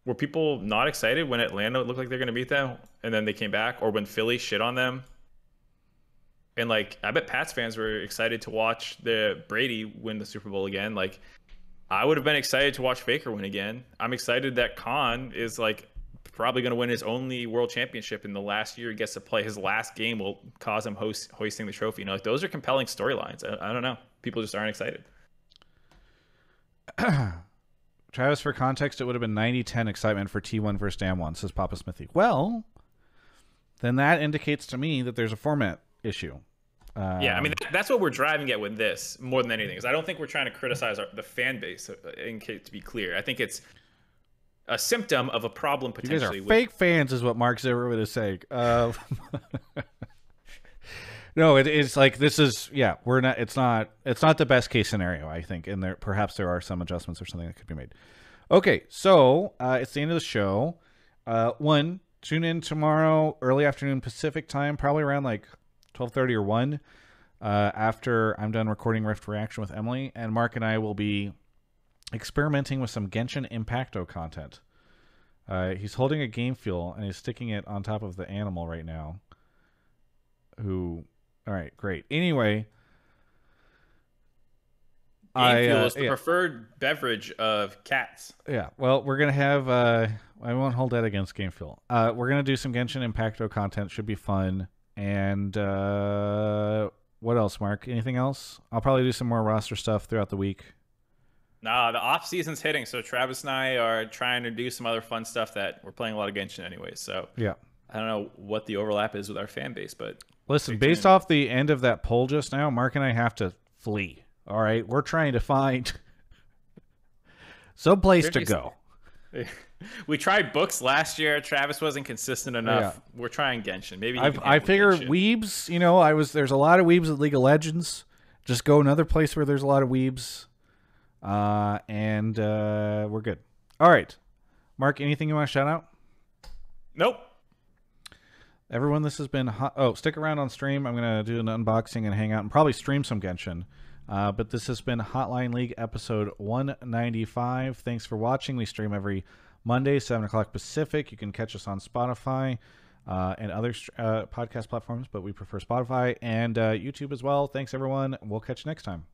Were people not excited when Atlanta looked like they're going to beat them and then they came back, or when Philly shit on them? And like, I bet Pats fans were excited to watch the Brady win the Super Bowl again. Like, I would have been excited to watch Faker win again. I'm excited that Khan is like probably going to win his only world championship in the last year he gets to play. His last game will cause him hoisting the trophy. You know, like those are compelling storylines. I, I don't know. People just aren't excited. Travis, for context, it would have been 90-10 excitement for T1 versus DAMWON, says Papa Smithy. Well, then that indicates to me that there's a format issue. Um, yeah, I mean that's what we're driving at with this more than anything. Is I don't think we're trying to criticize our, the fan base. uh, In case to be clear, I think it's a symptom of a problem you guys are potentially. with, fake fans, is what Mark Zimmerman is saying. Uh, no, it, it's like this is yeah. We're not. It's not. It's not the best case scenario. I think, and there perhaps there are some adjustments or something that could be made. Okay, so uh, it's the end of the show. Uh, one, tune in tomorrow, early afternoon Pacific time, probably around like twelve thirty or one. Uh, after I'm done recording Rift Reaction with Emily, and Mark and I will be experimenting with some Genshin Impacto content. Uh, he's holding a game fuel and he's sticking it on top of the animal right now. Who? All right, great. Anyway, Game I, fuel uh, is the yeah. preferred beverage of cats. Yeah, well, we're gonna have. Uh, I won't hold that against Game Fuel. Uh, we're gonna do some Genshin Impacto content. Should be fun. And uh, what else, Mark? Anything else? I'll probably do some more roster stuff throughout the week. Nah, the off season's hitting, so Travis and I are trying to do some other fun stuff that we're playing a lot of Genshin anyway. So Yeah. I don't know what the overlap is with our fan base, but Listen, based off the end of that poll just now, Mark and I have to flee. All right, we're trying to find some place to go. we tried books last year. Travis wasn't consistent enough. We're trying Genshin. Maybe I figure Genshin. weebs. You know, I was there's a lot of weebs at League of Legends. Just go another place where there's a lot of weebs, uh, and uh, we're good. All right, Mark. Anything you want to shout out? Nope. Everyone, this has been hot. Oh, stick around on stream. I'm gonna do an unboxing and hang out and probably stream some Genshin. Uh, but this has been Hotline League episode 195. Thanks for watching. We stream every Monday, 7 o'clock Pacific. You can catch us on Spotify uh, and other uh, podcast platforms, but we prefer Spotify and uh, YouTube as well. Thanks, everyone. We'll catch you next time.